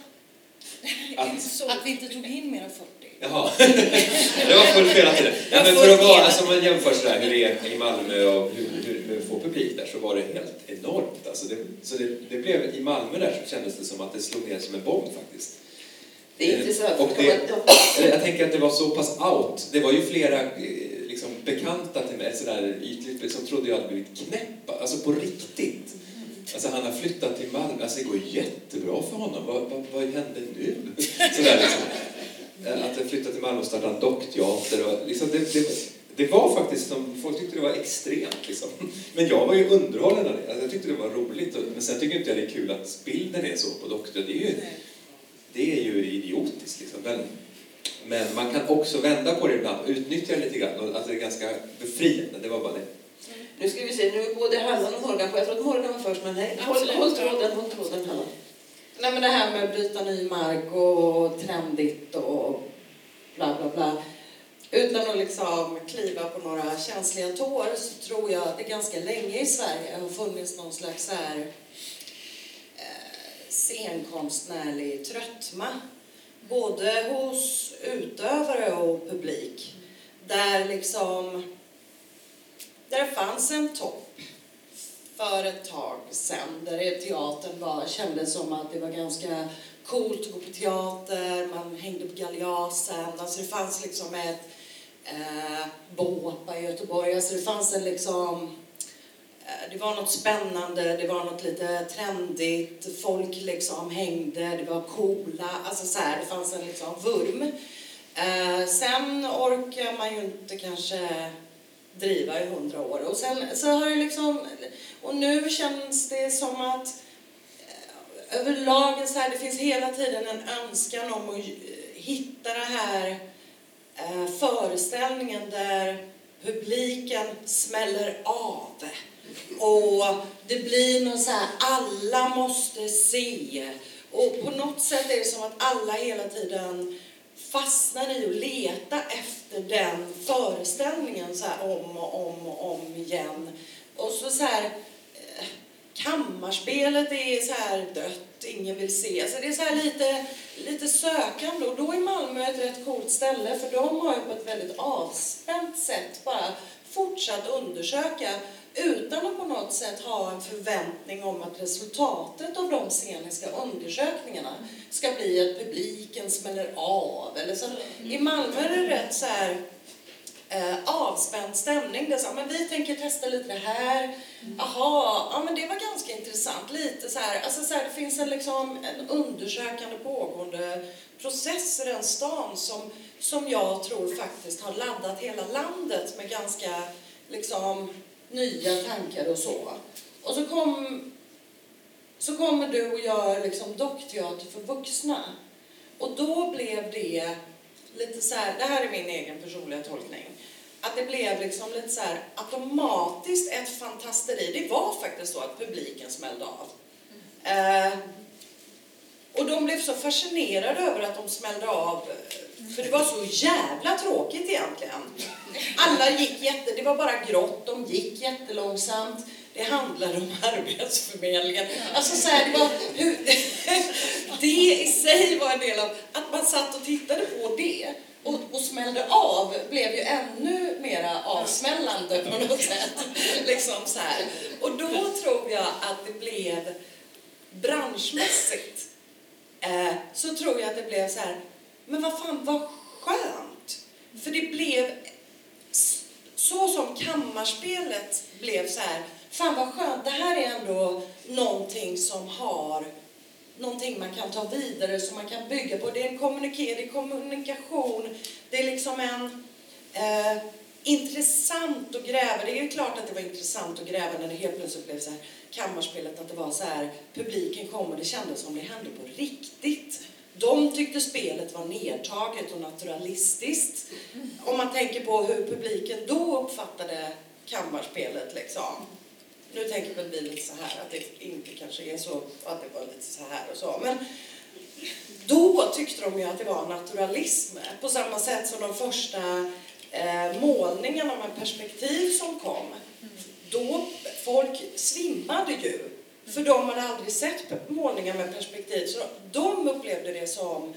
Att, Att vi inte tog in mer än 40. Jaha, [laughs] det var fullt fel det. Ja, men för att vara, alltså man jämför sådär hur det är i Malmö och hur, hur, hur få publik där så var det helt enormt. Alltså det, så det, det blev, i Malmö där så kändes det som att det slog ner som en bomb faktiskt. Det är Eh, intressant. och det- Jag tänker att det var så pass out. Det var ju flera eh, liksom, bekanta till mig, sådär ytligt, som trodde jag hade blivit knäpp. Alltså på riktigt. Alltså han har flyttat till Malmö. Alltså det går jättebra för honom. Vad, vad, vad hände nu? Sådär liksom. Eh, Att jag flyttade till Malmö och startade en dockteater. Och liksom det, det, det var faktiskt som, folk tyckte det var extremt liksom. [laughs] Men jag var ju underhållen av det. Alltså jag tyckte det var roligt. Men sen tycker inte jag det är kul att bilden är så på dockteater. Det är ju, det är ju idiotiskt liksom. Men, men man kan också vända på det ibland och utnyttja det lite grann. Och Alltså det är ganska befriande. Det var bara det. Nu ska vi se, nu är både Hallan och Morgan på. Jag tror att Morgan var först, men nej. Håll, tråden, håll tråden Hallan. Nej men det här med att bryta ny mark och trendigt och bla bla bla. Utan att liksom kliva på några känsliga tår så tror jag att det ganska länge i Sverige har funnits någon slags så här, eh, scenkonstnärlig tröttma. Både hos utövare och publik. Där liksom där det fanns en topp för ett tag sedan där det- teatern var, kändes som att det var ganska coolt att gå på teater, man hängde på Galeasen, alltså det fanns liksom ett eh, Båpa i Göteborg, alltså det fanns en liksom eh, det var något spännande, det var något lite trendigt, folk liksom hängde, det var coola, alltså så här, det fanns en liksom vurm. Eh, sen orkar man ju inte kanske driva i hundra år. Och sen så har det liksom, och nu känns det som att eh, överlag så här, det finns hela tiden en önskan om att hitta den här eh, föreställningen där publiken smäller av. Och det blir något så här, alla måste se. Och på något sätt är det som att alla hela tiden fastnar i att leta efter den föreställningen så här om och om och om igen. Och så så här, eh, kammarspelet är så här dött, ingen vill se. Alltså det är så här lite, lite sökande och då är Malmö ett rätt coolt ställe för de har ju på ett väldigt avspänt sätt bara fortsatt undersöka utan att på något sätt ha en förväntning om att resultatet av de sceniska undersökningarna ska bli att publiken smäller av. Eller så. I Malmö är det rätt så här eh, avspänd stämning. Det är så, här, men vi tänker testa lite det här. Jaha, ja men det var ganska intressant. Lite så här, alltså så här, det finns en, liksom, en undersökande pågående process i den stan som, som jag tror faktiskt har laddat hela landet med ganska liksom, nya tankar och så. Och så, kom, så kommer du och gör liksom, dockteater för vuxna. Och då blev det lite så här, det här är min egen personliga tolkning, att det blev liksom lite så här automatiskt ett fantasteri. Det var faktiskt så att publiken smällde av. Eh, och de blev så fascinerade över att de smällde av, för det var så jävla tråkigt egentligen. Alla gick jätte, det var bara grått, de gick jättelångsamt. Det handlade om Arbetsförmedlingen. Alltså så här, det, var, hur, [laughs] det i sig var en del av, att man satt och tittade på det och, och smällde av blev ju ännu mera avsmällande på något sätt. Liksom så här. Och då tror jag att det blev branschmässigt eh, så tror jag att det blev så här, men vad fan vad skönt. För det blev så som kammarspelet blev så här, fan vad skönt, det här är ändå någonting som har någonting man kan ta vidare, som man kan bygga på. Det är en kommuniké, det är kommunikation, det är liksom en eh, intressant att gräva. Det är ju klart att det var intressant att gräva när det helt plötsligt blev så här kammarspelet, att det var så här, publiken kom och det kändes som det hände på riktigt. De tyckte spelet var nedtaget och naturalistiskt. Om man tänker på hur publiken då uppfattade kammarspelet liksom. Nu tänker väl vi lite så här att det inte kanske är så, att det var lite så här och så. Men då tyckte de ju att det var naturalism. På samma sätt som de första eh, målningarna med perspektiv som kom. Då folk svimmade ju För de hade aldrig sett målningar med perspektiv. Så de upplevde det som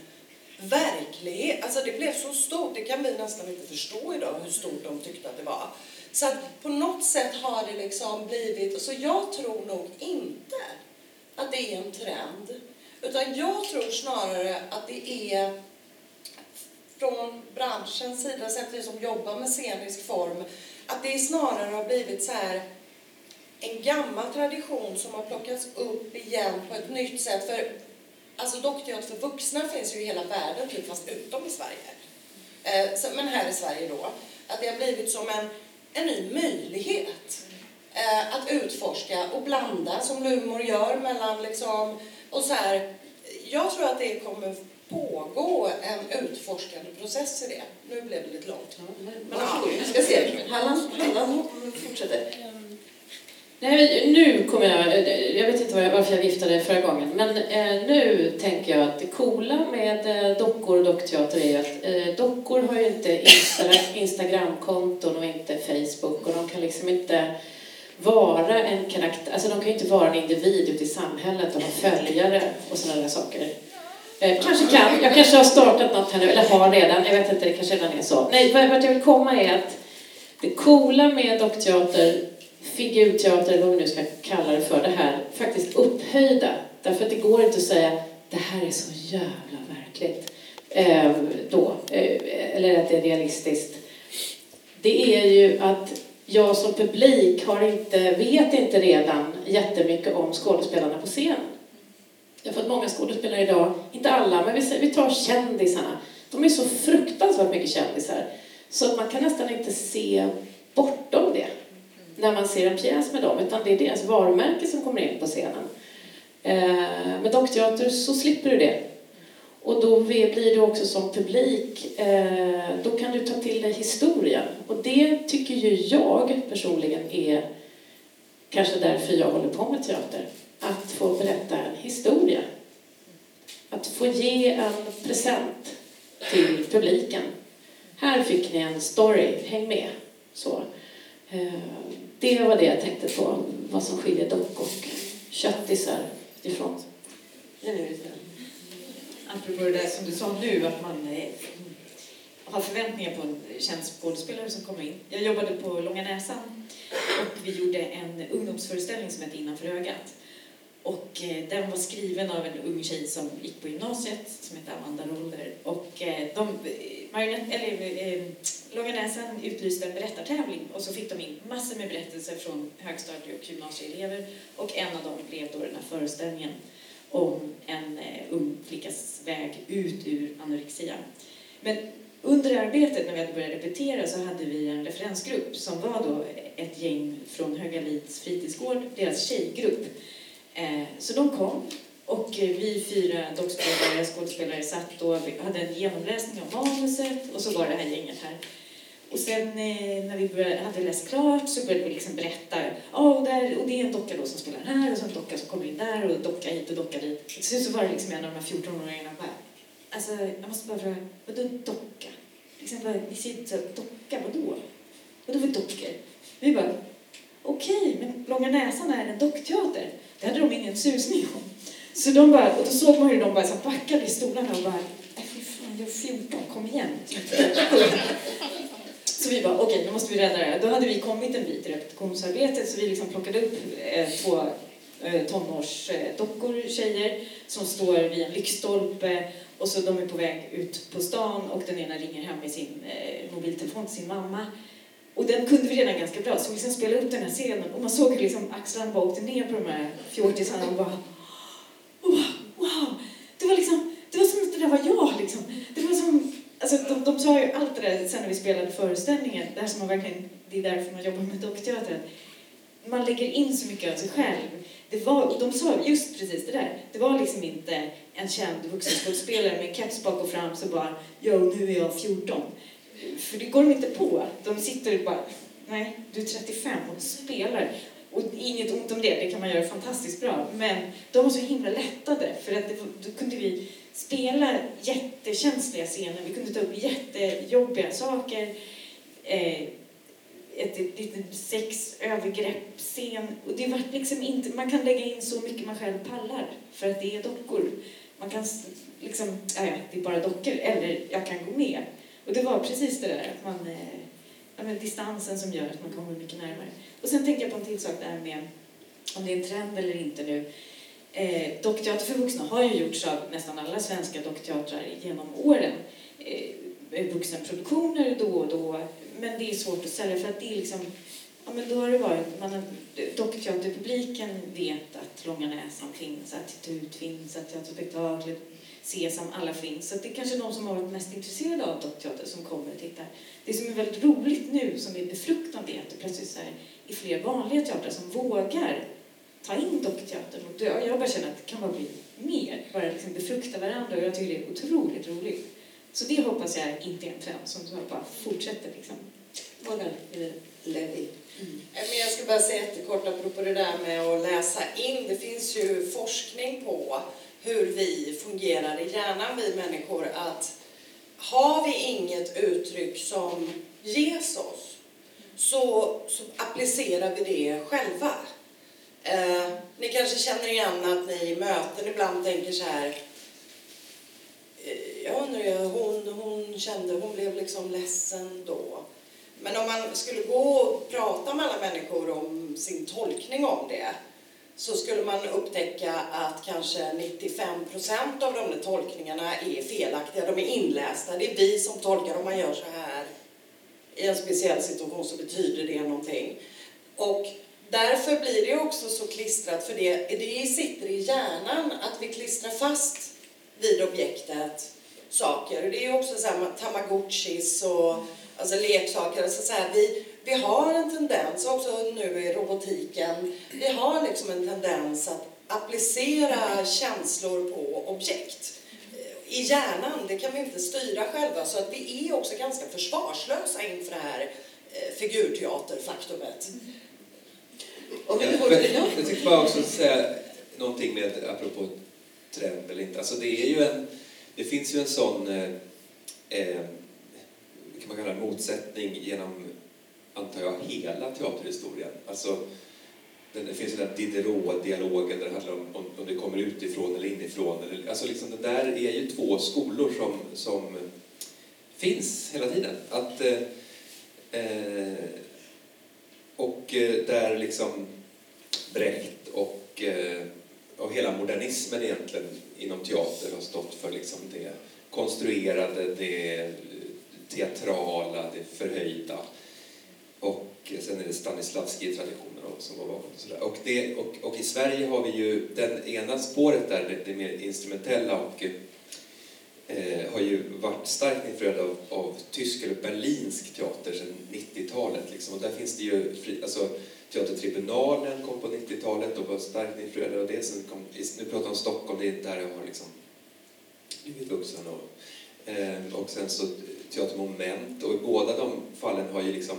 verklighet. Alltså det blev så stort. Det kan vi nästan inte förstå idag hur stort de tyckte att det var. Så att på något sätt har det liksom blivit... Så jag tror nog inte att det är en trend. Utan jag tror snarare att det är från branschens sida, sett vi som jobbar med scenisk form, att det snarare har blivit så här en gammal tradition som har plockats upp igen på ett nytt sätt. För alltså dockteater för vuxna finns ju i hela världen, typ, fast utom i Sverige. Eh, men här i Sverige då. Att det har blivit som en, en ny möjlighet eh, att utforska och blanda, som Lumor gör, mellan liksom, och så här, jag tror att det kommer pågå en utforskande process i det. Nu blev det lite långt. Men, men varsågod, vi ska se. Halland, Halland fortsätter. Nej, nu kommer jag, jag vet inte varför jag viftade förra gången, men eh, nu tänker jag att det coola med eh, dockor och dockteater är att eh, dockor har ju inte Insta, [laughs] Instagramkonton och inte Facebook och de kan liksom inte vara en karaktär, alltså de kan ju inte vara en individ ute i samhället och ha följare och sådana där saker. Eh, kanske kan, jag kanske har startat något här nu, eller har redan, jag vet inte, det kanske redan är så. Nej, vart jag vill komma är att det coola med dockteater figurteater, eller vad vi nu ska kalla det för, det här faktiskt upphöjda. Därför att det går inte att säga det här är så jävla verkligt. Eh, då, eh, eller att det är realistiskt. Det är ju att jag som publik har inte, vet inte redan jättemycket om skådespelarna på scenen. Därför har fått många skådespelare idag, inte alla, men vi, tar kändisarna. De är så fruktansvärt mycket kändisar så att man kan nästan inte se bortom det när man ser en pjäs med dem, utan det är deras varumärke som kommer in på scenen. Eh, med dockteater så slipper du det. Och då blir du också som publik, eh, då kan du ta till dig historien. Och det tycker ju jag personligen är kanske därför jag håller på med teater. Att få berätta en historia. Att få ge en present till publiken. Här fick ni en story, häng med. Så. Eh, det var det jag tänkte på, vad som skiljer dock och köttisar ifrån. Apropå det där som du sa nu, att man eh, har förväntningar på en känd skådespelare som kommer in. Jag jobbade på Långa Näsan och vi gjorde en ungdomsföreställning som hette Innanför ögat. Och eh, den var skriven av en ung tjej som gick på gymnasiet som hette Amanda Roller. Och eh, de, eh, eller, eh, Långa Näsan utlyste en berättartävling och så fick de in massor med berättelser från högstadie och gymnasieelever och en av dem blev då den här föreställningen om en eh, ung flickas väg ut ur anorexia. Men under arbetet när vi hade börjat repetera så hade vi en referensgrupp som var då ett gäng från Högalids fritidsgård, deras tjejgrupp Eh, så de kom och eh, vi fyra dockspelare, skådespelare satt och hade en genomläsning av manuset och så var det här gänget här. Och sen eh, när vi började, hade läst klart så började vi liksom berätta. Oh, och, där, och det är en docka då som spelar här och så en docka som kommer in där och docka hit och docka dit. Till slut så var det liksom en av de här 14-åringarna bara, alltså jag måste bara fråga, vadå docka? Liksom bara, ni ser inte docka, vadå? Vadå för dockor? Vi bara, okej, okay, men Långa Näsan är en dockteater. Det hade de ingen susning om. Så de bara, och då såg man hur de bara så backade i stolarna och bara, äh, fy fan, jag är 14, kom igen. Så vi bara, okej, okay, nu måste vi rädda det här. Då hade vi kommit en bit i repetitionsarbetet så vi liksom plockade upp eh, två eh, tonårsdockor, eh, tjejer, som står vid en lyktstolpe och så de är på väg ut på stan och den ena ringer hem med sin eh, mobiltelefon till sin mamma och den kunde vi redan ganska bra, så vi liksom spelade upp den här scenen och man såg hur liksom axlarna bara åkte ner på de här fjortisarna och bara wow, wow, det var liksom, det var som att det där var jag liksom. Det var som, alltså de, de sa ju allt det där sen när vi spelade föreställningen, det här som man verkligen, det är därför man jobbar med dockteater, man lägger in så mycket av sig själv. Det var, och de sa just precis det där. Det var liksom inte en känd vuxenskådespelare med keps bak och fram som bara ”Jo, nu är jag 14”. För det går de inte på. De sitter och bara, nej, du är 35 och spelar. Och inget ont om det, det kan man göra fantastiskt bra. Men de var så himla lättade för att det, då kunde vi spela jättekänsliga scener. Vi kunde ta upp jättejobbiga saker. Eh, ett, litet sexövergreppsscen. Och det vart liksom inte, man kan lägga in så mycket man själv pallar för att det är dockor. Man kan liksom, ja, ja, det är bara dockor, eller jag kan gå med. Och det var precis det där att man, eh, distansen som gör att man kommer mycket närmare. Och sen tänkte jag på en till sak där med om det är en trend eller inte nu. Eh, dockteater för vuxna har ju gjorts av nästan alla svenska dockteatrar genom åren. Eh, vuxenproduktioner då och då, men det är svårt att sälja för att det är liksom Ja, men då har det varit, man har, dockteaterpubliken vet att Långa Näsan finns, att Tut finns, att Teaterspektaklet, Sesam, alla finns. Så det är kanske de som har varit mest intresserade av dockteater som kommer och tittar. Det som är väldigt roligt nu, som är befruktande, är att det plötsligt är fler vanliga teatrar som vågar ta in dockteatern. Och jag, bara känner att det kan bara bli mer, bara liksom befrukta varandra och jag tycker det är otroligt roligt. Så det hoppas jag inte är en trend som bara fortsätter liksom. Morgan Levi. Men jag ska bara säga jättekort apropå det där med att läsa in. Det finns ju forskning på hur vi fungerar i hjärnan, vi människor, att har vi inget uttryck som ges oss så, så applicerar vi det själva. Eh, ni kanske känner igen att ni i möten ibland tänker så här eh, jag undrar hon, hon kände, hon blev liksom ledsen då. Men om man skulle gå och prata med alla människor om sin tolkning om det så skulle man upptäcka att kanske 95 procent av de där tolkningarna är felaktiga. De är inlästa. Det är vi som tolkar. Om man gör så här i en speciell situation så betyder det någonting. Och därför blir det också så klistrat, för det, det sitter i hjärnan att vi klistrar fast vid objektet saker. Det är också så här tamagotchis och alltså leksaker. Alltså så här, vi, vi har en tendens, också nu i robotiken, vi har liksom en tendens att applicera känslor på objekt i hjärnan. Det kan vi inte styra själva. Så att vi är också ganska försvarslösa inför det här eh, figurteaterfaktumet. Och vi Ja, går men till ja. jag tycker bara också säga någonting med, apropå trend eller inte. Alltså det är ju en, det finns ju en sån, eh, eh, kan man kalla det, motsättning genom, antar jag, hela teaterhistorien. Alltså, det finns ju den Diderot-dialogen där det handlar om, om, om det kommer utifrån eller inifrån. Eller, alltså liksom, det där är ju två skolor som, som finns hela tiden. Att, eh, eh och eh, där liksom Brecht och, eh, och hela modernismen egentligen inom teater har stått för liksom det konstruerade, det teatrala, det förhöjda. Och sen är det Stanislavski-traditionen som var bakom. Och, sådär. och, det, och, och i Sverige har vi ju den ena spåret där, det, det mer instrumentella och eh, har ju varit starkt influerad av, av tysk eller berlinsk teater sedan 90-talet. Liksom. Och där finns det ju, fri, alltså, Teatertribunalen kom på 90-talet och var starkt influerad av det. Sen kom, nu pratar jag om Stockholm, det är där jag har liksom blivit vuxen. Och, eh, och sen så Teatermoment. Och i båda de fallen har ju liksom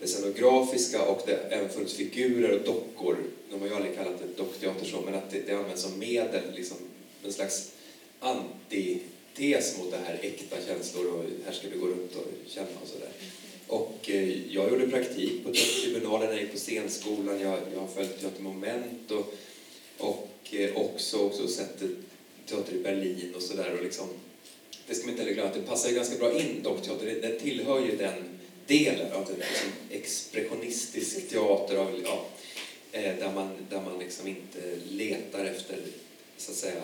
det scenografiska och det har även funnits figurer och dockor. De har ju aldrig kallat det dockteater så, men att det, det används som medel, liksom en slags antites mot det här äkta känslor och här ska vi gå runt och känna och sådär. Och eh, jag gjorde praktik på tribunalen, jag gick på scenskolan, jag, jag har följt Teatermoment och, och eh, också, också sett teater i Berlin och sådär. Liksom, det ska man inte heller glömma, att det passar ju ganska bra in dockteater. Det, det tillhör ju den delen av den liksom, expressionistisk teater av, ja, eh, där man, där man liksom inte letar efter så att säga,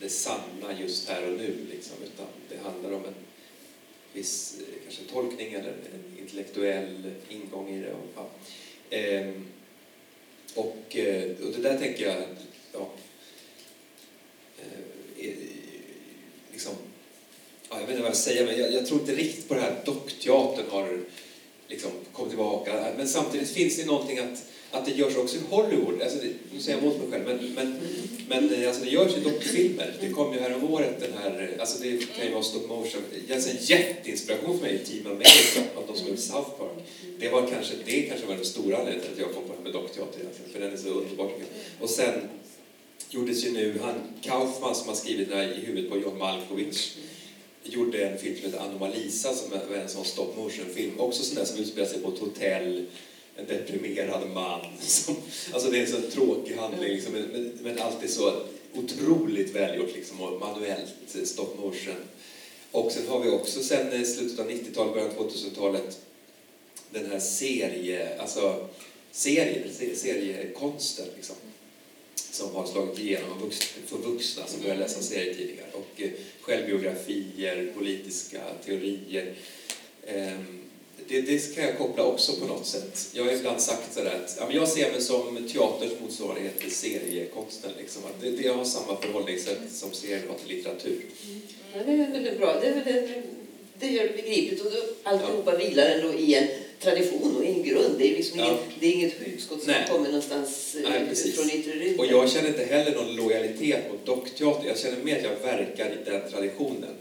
det sanna just här och nu, liksom, utan det handlar om en viss eh, kanske tolkning eller en intellektuell ingång i det. Och, ja. ehm, och, eh, och det där tänker jag, ja, eh, liksom, ja, jag vet inte vad jag säger, men jag, jag tror inte riktigt på det här dockteatern har liksom kommit tillbaka. Men samtidigt finns det någonting att, att det görs också i Hollywood. Alltså det, nu säger jag emot mig själv, men, men, men eh, alltså det görs ju dockfilmer. Det kom ju här om året den här, eh, alltså det kan ju vara stop motion. Det är en jätteinspiration för mig i Team America, av de som gjorde South Park. Det var kanske, det kanske var den stora anledningen till att jag kom på det här med dockteater för den är så underbart. Och sen gjordes ju nu, han Kaufman som har skrivit det här i huvudet på John Malkovich, gjorde en film som heter Anomalisa som är en sån stop motion-film. Också sån där som utspelar sig på ett hotell, en deprimerad man. [laughs] Som, alltså det är en sån tråkig handling, liksom, men, men allt är så otroligt välgjort liksom, och manuellt stop motion. Och sen har vi också sen eh, slutet av 90-talet, början av 2000-talet den här serie, alltså serie, seriekonsten liksom, som har slagit igenom för vuxna som börjar läsa serietidningar och eh, självbiografier, politiska teorier. Um, det, det kan jag koppla också på något sätt. Jag har ibland sagt sådär att ja, men jag ser mig som teaterns motsvarighet till seriekonsten. Liksom. Det, det har samma förhållningssätt som serien har till litteratur. Ja, det är väldigt bra. Det, det, det gör det begripligt och alltihopa ja. vilar ändå i en tradition och en grund. Det är, liksom ja. inget, det är inget hugskott som Nej. kommer någonstans eh, Nej, från yttre rymden. Och jag känner inte heller någon lojalitet mot dockteater. Jag känner mer att jag verkar i den traditionen.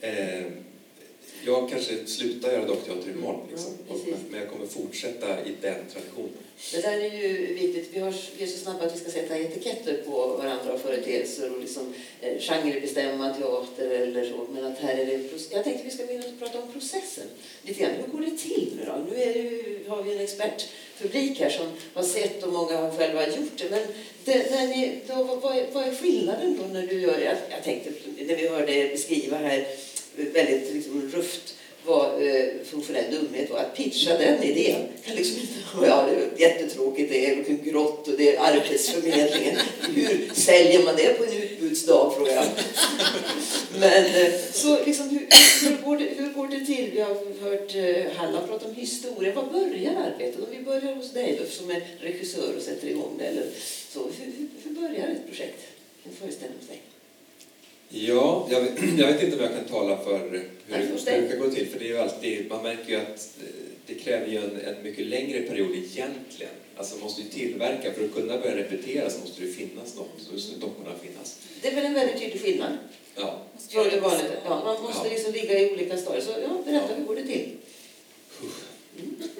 Eh, jag kanske slutar göra dockteater imorgon, liksom. ja, men jag kommer fortsätta i den traditionen. Det där är ju viktigt. Vi, har, vi är så snabba att vi ska sätta etiketter på varandra och företeelser och liksom, eh, genrebestämma teater eller så. Men att här är det, jag tänkte vi ska börja prata om processen. Lite grann. Hur går det till nu då? Nu ju, har vi en expertpublik här som har sett och många har själva gjort det. Men det, när ni, då, vad, är, vad är skillnaden då när du gör det? Jag, jag tänkte, när vi hörde er beskriva här väldigt liksom, rufft vad eh, funktionell dumhet var. Att pitcha den idén kan liksom. Ja, det är jättetråkigt, det är grått och det är arbetsförmedlingen. Hur säljer man det på en utbudsdag, frågar jag. Men eh, så liksom, hur, hur, går det, hur går det till? Vi har hört eh, Halla prata om historia. Var börjar arbetet? Om vi börjar hos dig då, som är regissör och sätter igång det. Eller så, hur, hur börjar ett projekt? En föreställning hos dig? Ja, jag vet, [clears throat] jag vet, inte om jag kan tala för hur, det kan gå till. För det är ju alltid, man märker ju att eh, det kräver ju en, en mycket längre period egentligen. Alltså man måste ju tillverka, för att kunna börja repetera så måste det finnas något, så måste dockorna finnas. Det är väl en väldigt tydlig skillnad? Ja. För det vanligt. Ja, man måste ja. liksom ligga i olika stadier. Så ja, berätta, ja. hur går det till? Mm.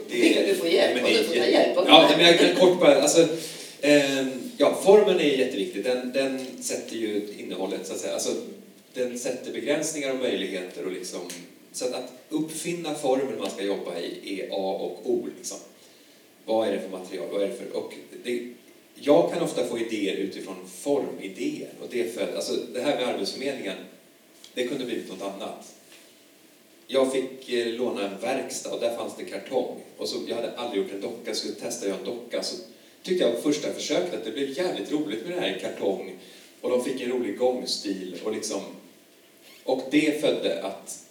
Det, du får hjälp, men det, du får ta hjälp av Ja, men jag kan kort bara, alltså, Ehm, ja, formen är jätteviktig. Den, den sätter ju innehållet, så att säga. Alltså, den sätter begränsningar och möjligheter. Och liksom, så att, att uppfinna formen man ska jobba i är A och O. Liksom. Vad är det för material? Vad är det för, och det, jag kan ofta få idéer utifrån formidéer. Och det, för, alltså, det här med Arbetsförmedlingen, det kunde blivit något annat. Jag fick eh, låna en verkstad och där fanns det kartong. Och så, jag hade aldrig gjort en docka, så skulle testa att göra en docka. Så tyckte jag på första försöket att det blev jävligt roligt med det här i kartong och de fick en rolig gångstil och liksom och det födde att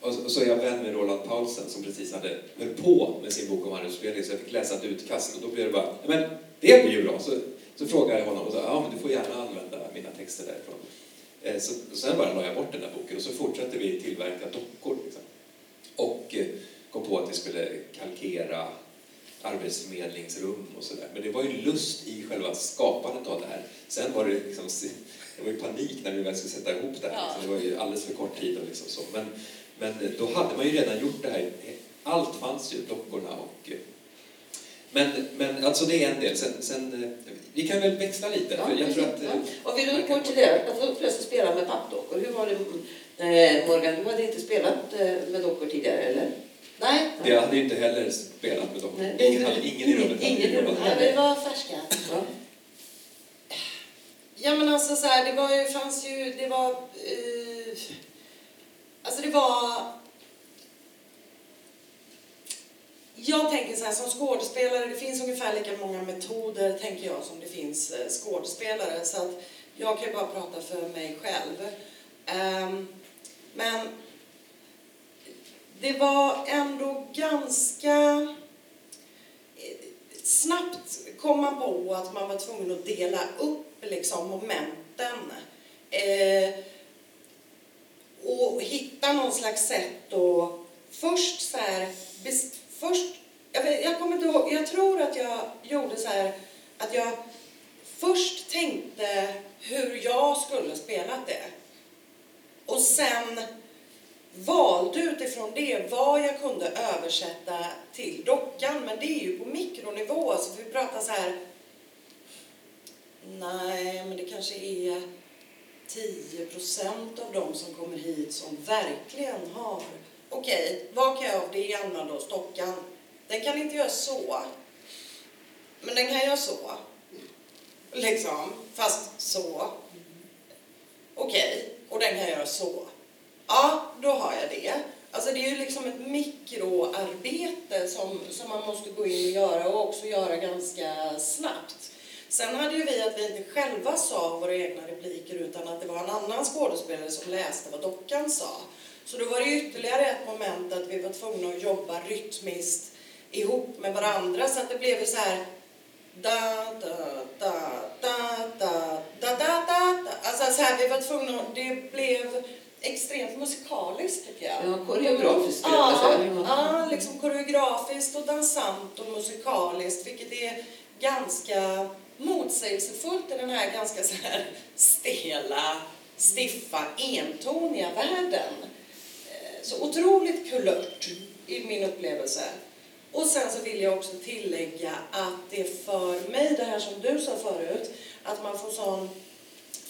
och så är jag vän med Roland Paulsen som precis hade höll på med sin bok om arbetsförmedling så jag fick läsa ett utkast och då blev det bara, men det blir ju bra. Så, så frågade jag honom och sa, ja men du får gärna använda mina texter därifrån. Eh, så, och sen bara la jag bort den där boken och så fortsatte vi tillverka dockor. Liksom. Och eh, kom på att vi skulle kalkera arbetsförmedlingsrum och sådär. Men det var ju lust i själva skapandet av det här. Sen var det liksom, det var ju panik när vi väl skulle sätta ihop det här. Ja. Det var ju alldeles för kort tid och liksom så. Men, men då hade man ju redan gjort det här. Allt fanns ju, dockorna och men, men alltså det är en del. Sen, sen vi kan väl växla lite. Ja, jag tror att, ja. Och vi går till det, att plötsligt spela med pappdockor. Hur var det, eh, Morgan, du hade inte spelat eh, med dockor tidigare, eller? Nej. Det hade inte heller spelat med dem. Ingen, hade, ingen i rummet hade ingen jobbat med det. var färska. Ja. ja men alltså så här, det var ju, fanns ju, det var, eh, alltså det var jag tänker så här, som skådespelare, det finns ungefär lika många metoder, tänker jag, som det finns eh, skådespelare. Så att jag kan ju bara prata för mig själv. Um, men det var ändå ganska eh, snabbt kom man på att man var tvungen att dela upp liksom momenten. Eh, och hitta någon slags sätt att först så här, först, jag, jag kommer inte ihåg, jag tror att jag gjorde så här att jag först tänkte hur jag skulle spela det. Och sen valde utifrån det vad jag kunde översätta till dockan. Men det är ju på mikronivå, så vi pratar så här. Nej, men det kanske är 10 procent av de som kommer hit som verkligen har Okej, okay, vad kan jag av det använda då, stockan? Den kan inte göra så. Men den kan göra så. Liksom, fast så. Okej, okay, och den kan göra så. Ja, då har jag det. Alltså det är ju liksom ett mikroarbete som, som man måste gå in och göra och också göra ganska snabbt. Sen hade ju vi att vi inte själva sa våra egna repliker utan att det var en annan skådespelare som läste vad dockan sa. Så då var det ytterligare ett moment att vi var tvungna att jobba rytmiskt ihop med varandra så att det blev så här da, da, da, da, da, da, da, da. Alltså så här, vi var tvungna, det blev extremt musikaliskt tycker jag. Ja, koreografiskt jag säga. Ja, liksom koreografiskt och dansant och musikaliskt, vilket är ganska motsägelsefullt i den här ganska så här stela, stiffa, entoniga världen. Eh, så otroligt kulört i min upplevelse. Och sen så vill jag också tillägga att det för mig, det här som du sa förut, att man får sån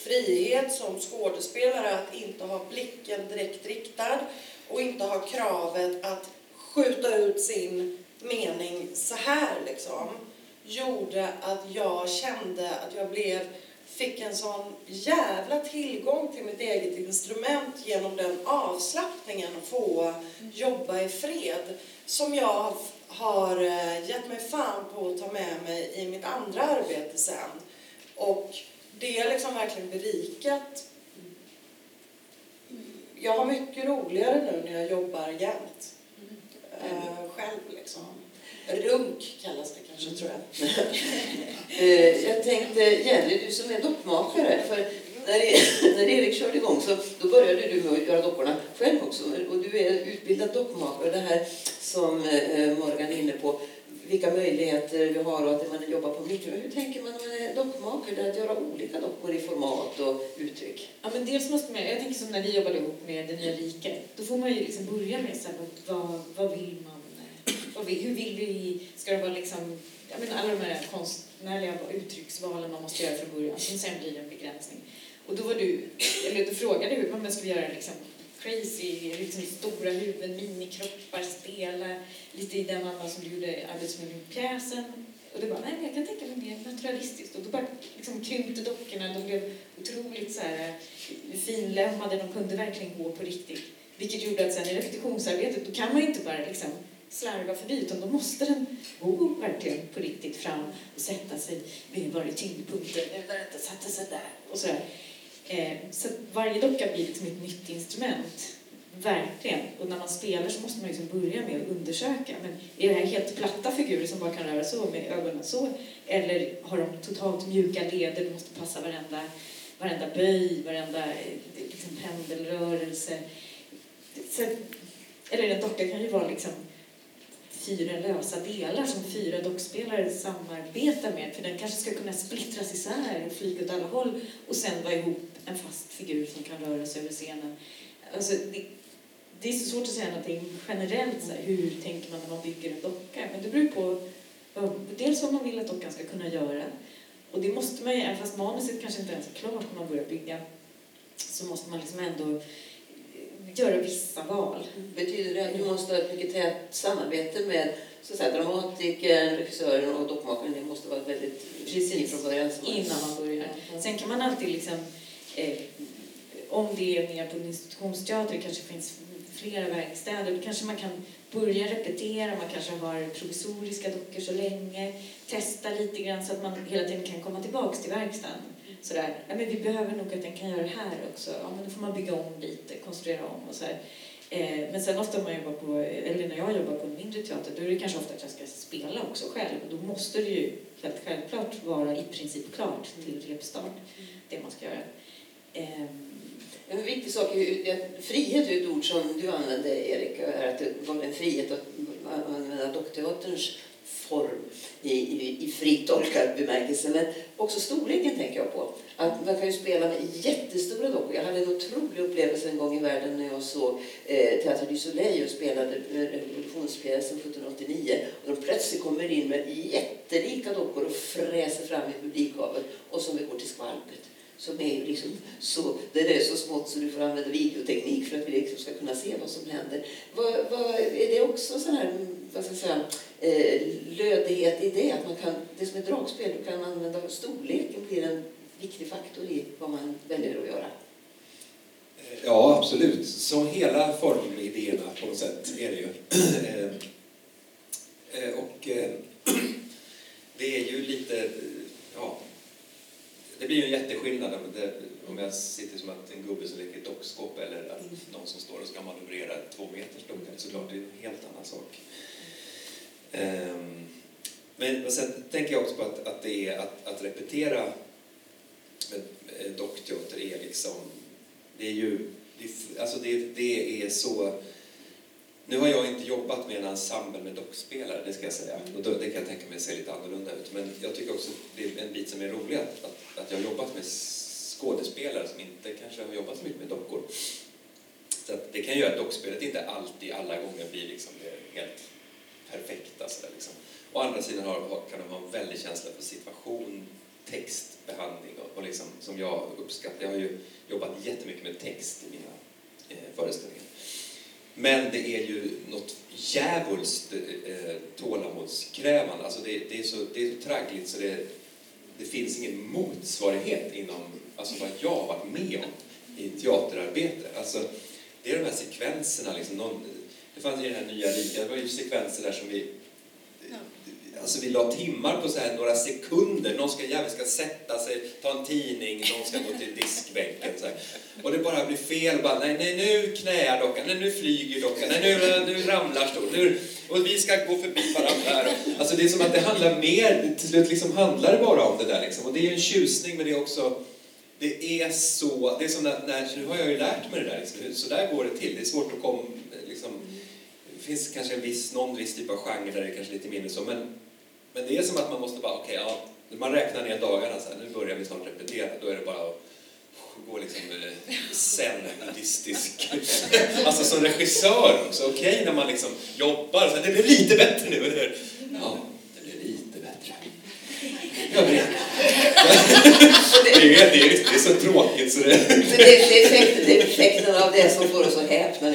frihet som skådespelare att inte ha blicken direkt riktad och inte ha kravet att skjuta ut sin mening så här liksom gjorde att jag kände att jag blev, fick en sån jävla tillgång till mitt eget instrument genom den avslappningen att få jobba i fred som jag har eh, gett mig fan på att ta med mig i mitt andra arbete sen. Och det har liksom verkligen berikat. Jag har mycket roligare nu när jag jobbar jämt. Mm. Uh, själv liksom. Runk kallas det kanske, tror jag. [laughs] Eh, jag tänkte, Jenny, du som är dockmakare, för när, [laughs] när Erik körde igång så då började du med att göra dockorna själv också. Och du är utbildad dockmakare. Det här som eh, Morgan är inne på, vilka möjligheter vi har och att man jobbar på mikro. Hur tänker man när man är dockmakare, att göra olika dockor i format och uttryck? Ja, men dels måste man, jag tänker som när vi jobbade ihop med Det nya riket, då får man ju liksom börja med så här, vad, vad vill man vad vill, hur vill vi, ska det vara liksom, jag menar alla de här konstnärliga uttrycksvalen man måste göra från början, som sen blir en begränsning. Och då var du, eller du frågade hur man skulle göra liksom crazy, liksom stora huvuden, minikroppar, spela lite i den andan som du gjorde Arbetsmiljöpjäsen. Och du bara, nej jag kan tänka mig mer naturalistiskt. Och då bara liksom krympte dockorna, de blev otroligt så här eh, finlämmade, finlemmade, de kunde verkligen gå på riktigt. Vilket gjorde att sen i repetitionsarbetet, då kan man inte bara liksom slarva förbi utan då måste den gå verkligen på riktigt fram och sätta sig vid var tyngdpunkten, nu den inte satte sig där och sådär. Eh, så varje docka blir liksom ett nytt instrument. Verkligen. Och när man spelar så måste man liksom börja med att undersöka. Men är det här helt platta figurer som bara kan röra så med ögonen så? Eller har de totalt mjuka leder, Det måste passa varenda, varenda böj, varenda eh, liksom, pendelrörelse. Så, eller en docka kan ju vara liksom fyra lösa delar som fyra dockspelare samarbetar med. För den kanske ska kunna splittras isär och flyga åt alla håll och sen vara ihop en fast figur som kan röra sig över scenen. Alltså, det, det är så svårt att säga någonting generellt, så här, hur tänker man när man bygger en docka? Men det beror på dels vad man vill att dockan ska kunna göra. Och det måste man ju, även fast manuset kanske inte ens är klart när man börjar bygga, så måste man liksom ändå göra vissa val. Betyder det att du måste ha ett mycket tätt samarbete med så att säga, dramatikern, regissören och dockmakaren? Det måste vara väldigt precis från början. Innan man börjar. Mm. Sen kan man alltid liksom, eh, om det är mer på en institutionsteater, det kanske finns flera verkstäder, då kanske man kan börja repetera, man kanske har provisoriska dockor så länge, testa lite grann så att man hela tiden kan komma tillbaks till verkstaden sådär, ja, men vi behöver nog att den kan göra det här också. Ja, men då får man bygga om lite, konstruera om och sådär. eh, men sen ofta man jobbar på, eller när jag jobbar på en mindre teater, då är det kanske ofta att jag ska spela också själv. Och då måste det ju helt självklart vara i princip klart till repstart, det man ska göra. Ehm, en viktig sak är frihet är ett ord som du använde, Erik, är att det var en frihet att använda dockteaterns form i, i, i fritt tolkad bemärkelse. Men också storleken tänker jag på. Att man kan ju spela med jättestora dockor. Jag hade en otrolig upplevelse en gång i världen när jag såg eh, Teater du Soleil och spelade eh, revolutionspjäsen 1789. Och de plötsligt kommer in med jättelika dockor och fräser fram i publikhavet och som vi går till skvalpet som är liksom så, det är så smått så du får använda videoteknik för att vi liksom ska kunna se vad som händer. Vad, vad, är det också sån här, vad ska jag säga, eh, lödighet i det? Att man kan, det som är dragspel, du kan använda storleken blir en viktig faktor i vad man väljer att göra. Eh, ja, absolut. Som hela formidéerna på något sätt är det ju. [clears throat] Eh, eh, och [clears throat] det är ju lite, det blir ju en jätteskillnad om jag sitter som att en gubbe som leker dockskåp eller att någon som står och ska manövrera två meters docka. Såklart, det är en helt annan sak. Ehm, men sen tänker jag också på att, att det är att, att repetera dockteater är liksom det är ju, det, alltså det, det är så... Nu har jag inte jobbat med en ensemble med dockspelare, det ska jag säga. Och då, det kan jag tänka mig ser lite annorlunda ut. Men jag tycker också det är en bit som är rolig, att, att, att jag har jobbat med skådespelare som inte kanske har jobbat så mycket med dockor. Så att det kan göra att dockspelet inte alltid, alla gånger blir liksom det helt perfekta. Så där liksom. Å andra sidan har, kan de ha en väldig känsla för situation, textbehandling och, och liksom, som jag uppskattar. Jag har ju jobbat jättemycket med text i mina eh, föreställningar. Men det är ju något djävulskt eh, tålamodskrävande. Alltså det, det, är så, det är så traggligt så det, det finns ingen motsvarighet inom alltså vad jag har varit med om i teaterarbete. Alltså, det är de här sekvenserna. Liksom, någon, det fanns i den här nya ligan, det var ju sekvenser där som vi Alltså vi la timmar på så här några sekunder. Någon ska, jäveln ska sätta sig, ta en tidning, någon ska gå till diskbänken. Så här. Och det bara blir fel. Bara, nej, nej, nu knäar dockan, nej, nu flyger dockan, nej, nu, nu ramlar stolen. Och vi ska gå förbi varandra. här. Alltså det är som att det handlar mer, till slut liksom handlar det bara om det där. Liksom. Och det är ju en tjusning, men det är också det är så, det är som när, när, nu har jag ju lärt mig det där, liksom, så där går det till. Det är svårt att komma, liksom, det finns kanske en viss, någon viss typ av genre där det är kanske lite mindre så, men men det är som att man måste bara, okej, okay, ja, man räknar ner dagarna så här, nu börjar vi snart repetera, då är det bara att gå liksom eh, zen-buddhistisk. [laughs] alltså som regissör också, okej okay, när man liksom jobbar, så här, det blir lite bättre nu, eller hur? Ja, det blir lite bättre. Jag vet. [laughs] det, är, det, är, det är så tråkigt så det... det, det, är effekten, det är effekten av det som får oss att häpna.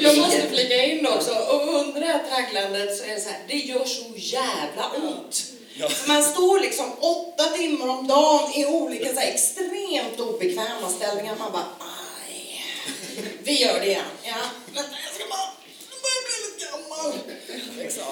Jag måste flika in också, och under det här tragglandet så är det så här, det gör så jävla ont. Ja. Man står liksom åtta timmar om dagen i olika så här, extremt obekväma ställningar. Man bara, aj, vi gör det igen. Ja, men jag ska bara Liksom.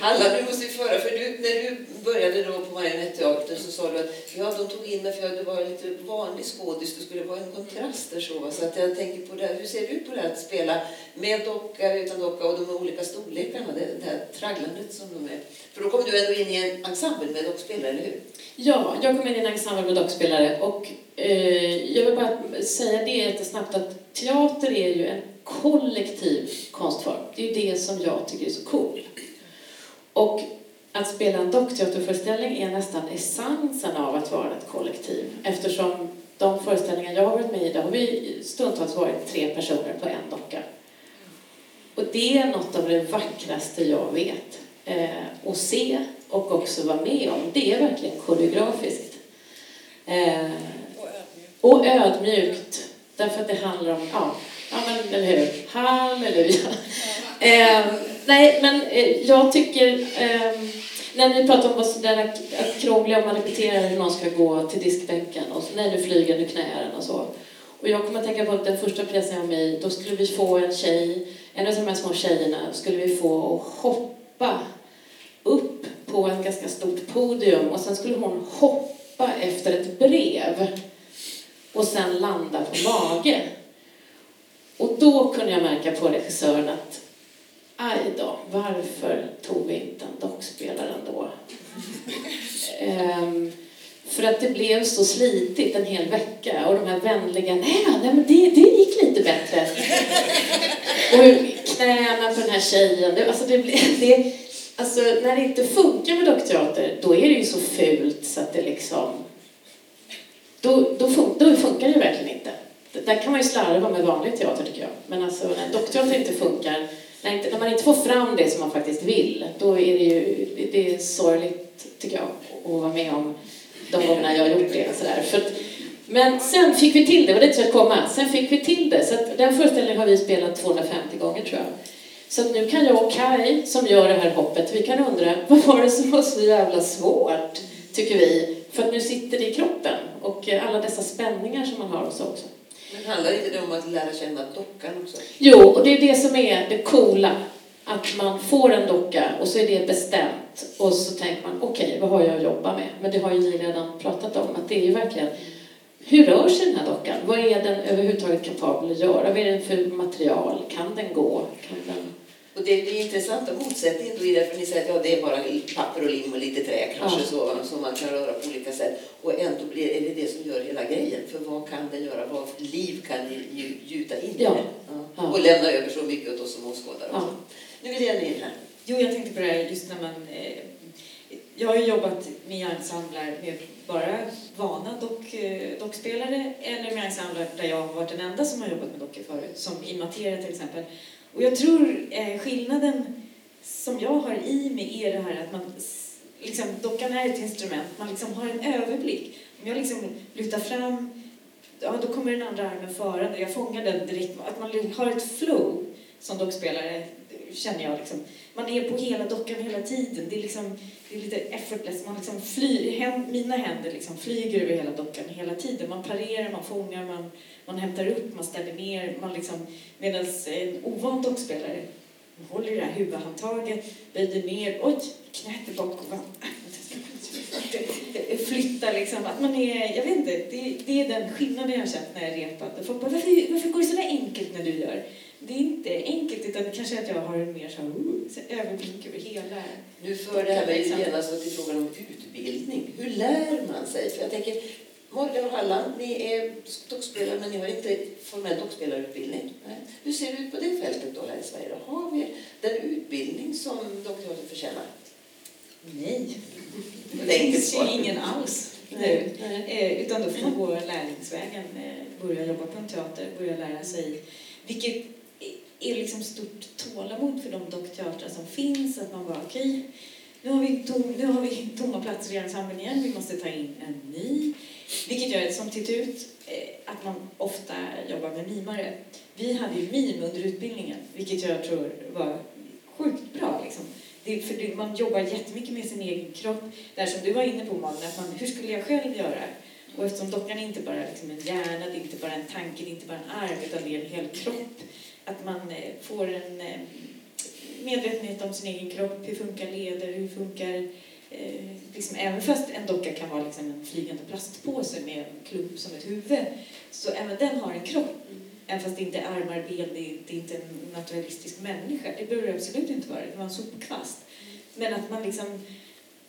Halla, du måste ju föra, för du, när du började då på Marionetteatern så sa du att ja, de tog in mig för att du var lite vanlig skådis, det skulle vara en kontrast där så. Så att jag tänker på det, hur ser du på det att spela med docka, utan docka och de olika storlekarna, det, det här tragglandet som de är? För då kom du ändå in i en ensemble med dockspelare, eller hur? Ja, jag kom in i en ensemble med dockspelare och eh, jag vill bara säga det jättesnabbt att teater är ju en kollektiv konstform. Det är ju det som jag tycker är så cool. Och att spela en dockteaterföreställning är nästan essensen av att vara ett kollektiv eftersom de föreställningar jag har varit med i, där har vi stundtals varit tre personer på en docka. Och det är något av det vackraste jag vet. Eh, att se och också vara med om. Det är verkligen koreografiskt. Eh, och ödmjukt. Därför att det handlar om, ja, Ja, men eller hur? Halleluja. Eh, nej, men eh, jag tycker, eh, när ni pratar om vad att krångliga om man repeterar hur någon ska gå till diskbänken och så, nej nu flyger, nu knäar den och så. Och jag kommer att tänka på att den första pjäsen jag var med i, då skulle vi få en tjej, en av de här små tjejerna, skulle vi få att hoppa upp på ett ganska stort podium och sen skulle hon hoppa efter ett brev och sen landa på mage. Och då kunde jag märka på regissören att aj då, varför tog vi inte en dockspelare ändå? [laughs] ehm, för att det blev så slitigt en hel vecka och de här vänliga, nej, nej men det, det gick lite bättre. och knäna på den här tjejen, det, alltså, det, det, alltså när det inte funkar med dockteater, då är det ju så fult så att det liksom, då, då, fun, då funkar det verkligen inte där kan man ju slarva med vanlig teater tycker jag. Men alltså när dockteater inte funkar, när, inte, när man inte får fram det som man faktiskt vill, då är det ju det är sorgligt tycker jag att vara med om de gångerna jag har gjort det. Sådär. För Men sen fick vi till det, och det jag komma. Sen fick vi till det. Så att den föreställningen har vi spelat 250 gånger tror jag. Så att nu kan jag och Kai som gör det här hoppet, vi kan undra vad var det som var så jävla svårt, tycker vi. För att nu sitter det i kroppen och alla dessa spänningar som man har också. också. Men handlar inte det om att lära känna dockan också? Jo, och det är det som är det coola. Att man får en docka och så är det bestämt och så tänker man okej, okay, vad har jag att jobba med? Men det har ju ni redan pratat om, att det är ju verkligen hur rör sig den här dockan? Vad är den överhuvudtaget kapabel att göra? Vad är den för material? Kan den gå? Kan den... Och det är intressanta motsättningen i det, för ni säger att ja, det är bara papper och lim och lite trä kanske ja. så, som man kan röra på olika sätt. Och ändå blir, är det det som gör hela grejen. För vad kan den göra? Vad liv kan ni gjuta in i ja. det? Ja. Och lämna över så mycket åt oss som åskådare. Ja. Nu vill jag in här. Jo, jag tänkte på det här just när man... Eh, jag har jobbat med ensembler med bara vana dock, eh, dockspelare eller med ensembler där jag har varit den enda som har jobbat med dockor förut, som i Materia till exempel. Och jag tror eh, skillnaden som jag har i mig är det här att man liksom, dockan är ett instrument, man liksom har en överblick. Om jag liksom lyfter fram, ja då kommer den andra armen förande, jag fångar den direkt. Att man har ett flow som dockspelare känner jag liksom. Man är på hela dockan hela tiden. Det är, liksom, det är lite effortless. Man liksom flyr, mina händer liksom flyger över hela dockan hela tiden. Man parerar, man fångar, man, man hämtar upp, man ställer ner. Man liksom, Medan en ovan dockspelare håller i det här huvudhandtaget, böjer ner, oj, knät är bak flytta liksom. Att man är, jag vet inte, det, det är den skillnaden jag har känt när jag repat. Folk bara, varför, varför går det så där enkelt när du gör? det är inte enkelt utan kanske att jag har en mer så här, uh, överblick över hela... Nu för det här mig genast till frågan om utbildning. Hur lär man sig? För jag tänker, Morgan och Halland, ni är dockspelare men ni har inte formell dockspelarutbildning. Hur ser det ut på det fältet då här i Sverige? Då? Har vi den utbildning som dockteatern förtjänar? Nej. Det finns ju ingen alls nu. Eh, utan då får man gå lärlingsvägen, eh, börja jobba på en teater, börja lära sig vilket är liksom stort tålamod för de dockteatrar som finns. Att man bara, okej, okay, nu, har vi tom, nu har vi tomma platser i ensemblen igen, vi måste ta in en ny. Vilket gör som till ut eh, att man ofta jobbar med mimare. Vi hade ju mim under utbildningen, vilket jag tror var sjukt bra. Liksom. Det, för det, man jobbar jättemycket med sin egen kropp. Där som du var inne på Malin, att man, hur skulle jag själv göra? Och eftersom dockan är inte bara liksom en hjärna, det är inte bara en tanke, det är inte bara en arm, utan det är en hel kropp att man eh, får en eh, medvetenhet om sin egen kropp. Hur funkar leder? Hur funkar... Eh, liksom, även fast en docka kan vara liksom en flygande plastpåse med en klump som ett huvud, så även den har en kropp. Mm. Även fast det inte är armar, ben, det är, det är inte en naturalistisk människa. Det behöver det absolut inte vara. Det var en sopkvast. Mm. Men att man liksom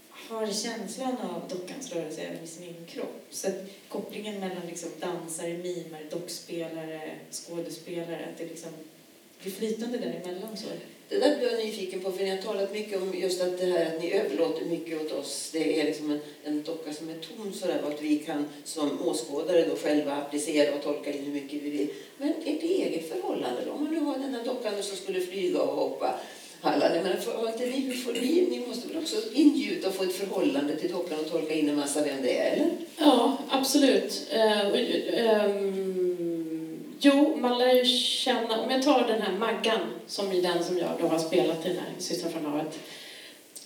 har känslan av dockans rörelse även i sin egen kropp. Så att kopplingen mellan liksom dansare, mimare, dockspelare, skådespelare, att det liksom blir flytande däremellan. Så. Det där blir jag nyfiken på, för ni har talat mycket om just att det här att ni överlåter mycket åt oss. Det är liksom en, en docka som är tom sådär och att vi kan som åskådare då själva applicera och tolka in hur mycket vi vill. Men ert eget förhållande då? Om man nu har den här dockan som skulle flyga och hoppa Halland. Men har inte vi, får vi, ni måste väl också ingjuta och få ett förhållande till dockan och tolka in en massa vem det är, eller? Ja, absolut. Uh, um, jo, man lär ju känna, om jag tar den här Maggan, som är den som jag då har spelat i den här Systrar från havet,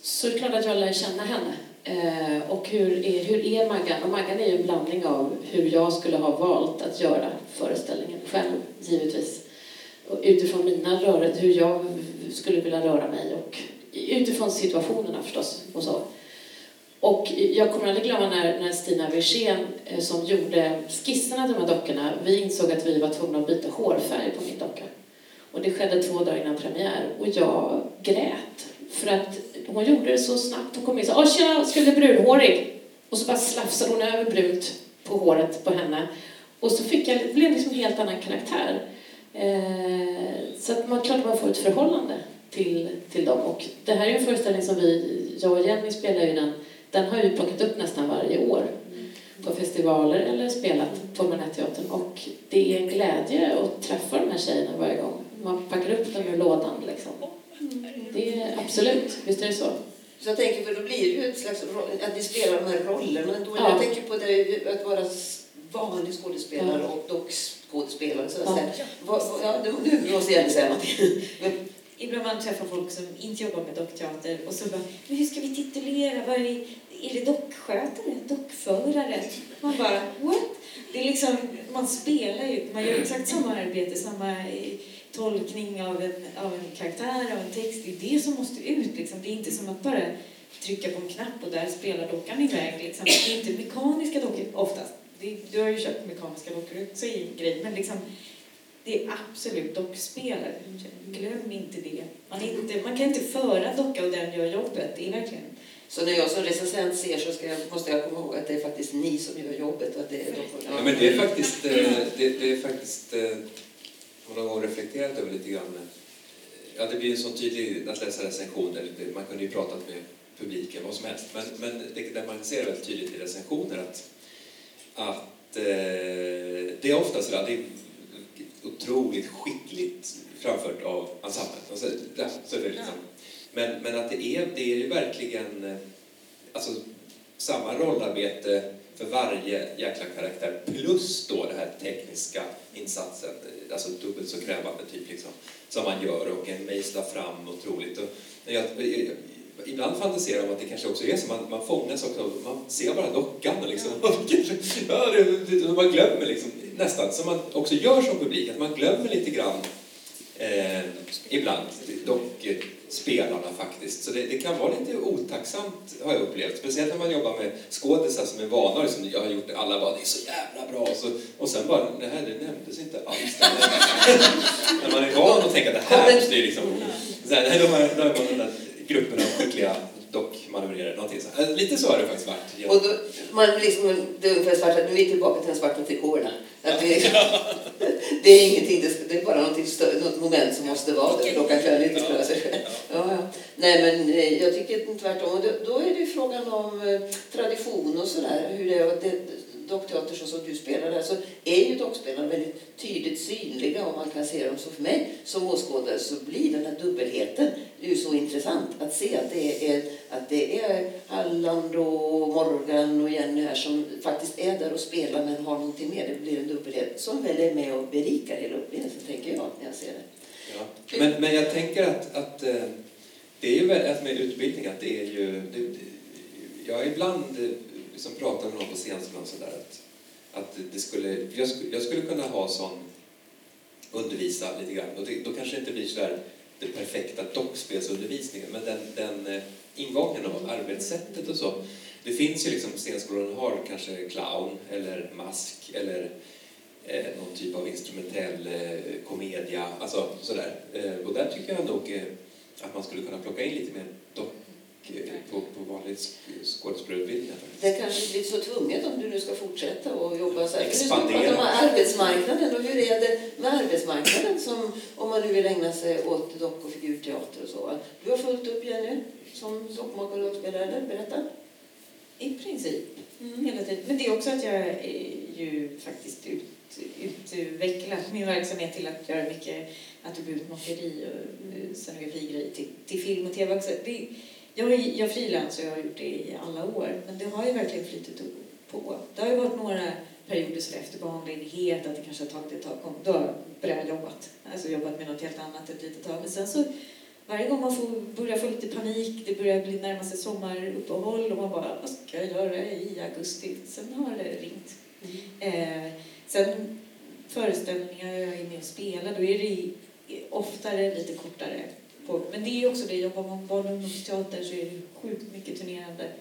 så är det klart att jag lär känna henne. Eh, och hur är, hur är Maggan? Och Maggan är ju en blandning av hur jag skulle ha valt att göra föreställningen själv, givetvis. Och utifrån mina rörelser, hur jag skulle vilja röra mig och utifrån situationerna förstås och så. Och jag kommer aldrig glömma när, när Stina Wirsén eh, som gjorde skisserna till de här dockorna, vi insåg att vi var tvungna att byta hårfärg på min docka. Och det skedde två dagar innan premiär och jag grät. För att hon gjorde det så snabbt. Hon kom in och sa ”Åh tjena, skulle bli brunhårig” och så bara slafsade hon över brunt på håret på henne. Och så fick jag, det blev liksom en helt annan karaktär. Eh, så att man, klart man får ett förhållande till, till dem. Och det här är en föreställning som vi, jag och Jenny spelar ju den, den har vi plockat upp nästan varje år på festivaler eller spelat på Manhatteatern och det är en glädje att träffa de här tjejerna varje gång. Man packar upp dem ur lådan liksom. Det är absolut, visst är det så. Så jag tänker, för då blir det ju ett slags att ni spelar de här rollerna. Då, ja. Jag tänker på det, att vara vanlig skådespelare och dockskådespelare. Så att Ja. säga. Vad, vad- ja, nu, måste jag säga någonting. [laughs] Ibland man träffar folk som inte jobbar med dockteater och så bara, men hur ska vi titulera? Vad är, det? är det dockskötare? Dockförare? Man bara, what? Det är liksom, man spelar ju, man gör exakt samma arbete, samma eh, tolkning av en, av en karaktär, av en text. Det är det som måste ut liksom. Det är inte som att bara trycka på en knapp och där spelar dockan iväg liksom. Det är inte mekaniska dockor oftast. Det, du har ju köpt mekaniska dockor också i en grej, men liksom det är absolut dockspelare. Glöm inte det. Man, inte, man kan inte föra docka och den gör jobbet. Det är verkligen... så när jag som recensent ser så ska jag, måste jag komma ihåg att det är faktiskt ni som gör jobbet. Och att det är dockorna. Ja, men det är faktiskt, eh, det, det är faktiskt eh, har någon gång reflekterat över lite grann. Ja, det blir en sån tydlig att läsa recensioner. Man kunde ju pratat med publiken, vad som helst. Men, men det, det man ser väldigt tydligt i recensioner att, att eh, det är ofta sådär, det är otroligt skickligt framfört av ensemblen. Och så, ja, så är det liksom. men, men att det är, det är ju verkligen eh, alltså, samma rollarbete för varje jäkla karaktär plus då den här tekniska insatsen, eh, alltså dubbelt så krävande typ liksom, som man gör och en mejslar fram otroligt. Och jag, ibland fantiserar man att det kanske också är så, man, man fångas också, man ser bara dockan och liksom, ja, [laughs] det, det, man glömmer liksom, nästan, som man också gör som publik, att man glömmer lite grann eh, ibland, dock spelarna faktiskt. Så det, det kan vara lite otacksamt har jag upplevt. Speciellt när man jobbar med skådisar som är vana, liksom, jag har gjort det, alla bara det är så jävla bra. Och, så, och sen bara, nej det nämndes inte alls. [laughs] när man är van att tänka det här måste ju liksom... Så här, nej, då är då är man den där gruppen av skickliga dockmanövrerare. någonting så här. Lite så har det faktiskt varit. Ja. Och då, man liksom, det är ungefär svart, nu är vi tillbaka till de svarta trikåerna. Det, [laughs] det är ingenting, det, är bara någonting stö- något moment som måste vara där. Klockan kan inte spela sig själv. Ja, ja. Nej, men eh, jag tycker tvärtom. Och då, är det frågan om eh, tradition och sådär. Hur det det, dockteater så som du spelar där så är ju dockspelarna väldigt tydligt synliga och man kan se dem. Så för mig som åskådare så blir den här dubbelheten det är ju så intressant att se att det är, att det är Halland och Morgan och Jenny här som faktiskt är där och spelar men har någonting mer. Det blir en dubbelhet som väl är med och berikar hela upplevelsen, tänker jag när jag ser det. Ja. Men, men jag tänker att, att eh, det är ju med utbildning att det är ju... Det, det, jag ibland liksom pratat med någon på scenskolan sådär att, att det skulle, jag, skulle, jag skulle kunna ha sån undervisa lite grann och det, då kanske det inte blir sådär den perfekta dockspelsundervisningen men den, den eh, ingången av arbetssättet och så. Det finns ju liksom scenskolan, har kanske clown eller mask eller eh, någon typ av instrumentell eh, komedia, alltså sådär. Eh, och där tycker jag nog eh, att man skulle kunna plocka in lite mer på, på vanlig sk- skådespelarutbildning. faktiskt. Det kanske blir så tvunget om du nu ska fortsätta och jobba så här. Men Expandera. om arbetsmarknaden och hur är det med arbetsmarknaden som, om man nu vill ägna sig åt dock och figurteater och så. Du har fullt upp Jenny som dockmakare och eller? Berätta. I princip. Hela tiden. Men det är också att jag eh, ju faktiskt ut, utvecklat min verksamhet till att göra mycket attributmakeri och eh, scenografigrejer till, till film och tv också. Det, jag, jag frilansar och jag har gjort det i alla år, men det har ju verkligen flyttat på. Det har ju varit några perioder så efter barnledighet, att det kanske har tagit ett tag, kom, då har jag jobbat. Alltså jobbat med något helt annat ett litet tag. Men sen så varje gång man får börjar få lite panik, det börjar bli närma sig sommaruppehåll och man bara, vad ska jag göra i augusti? Sen har det ringt. Eh, sen föreställningar jag är med och spelar, då är det oftare lite kortare. På, men det är ju också det, jobbar man barn och ungdomsteater så är det sjukt mycket turnerande,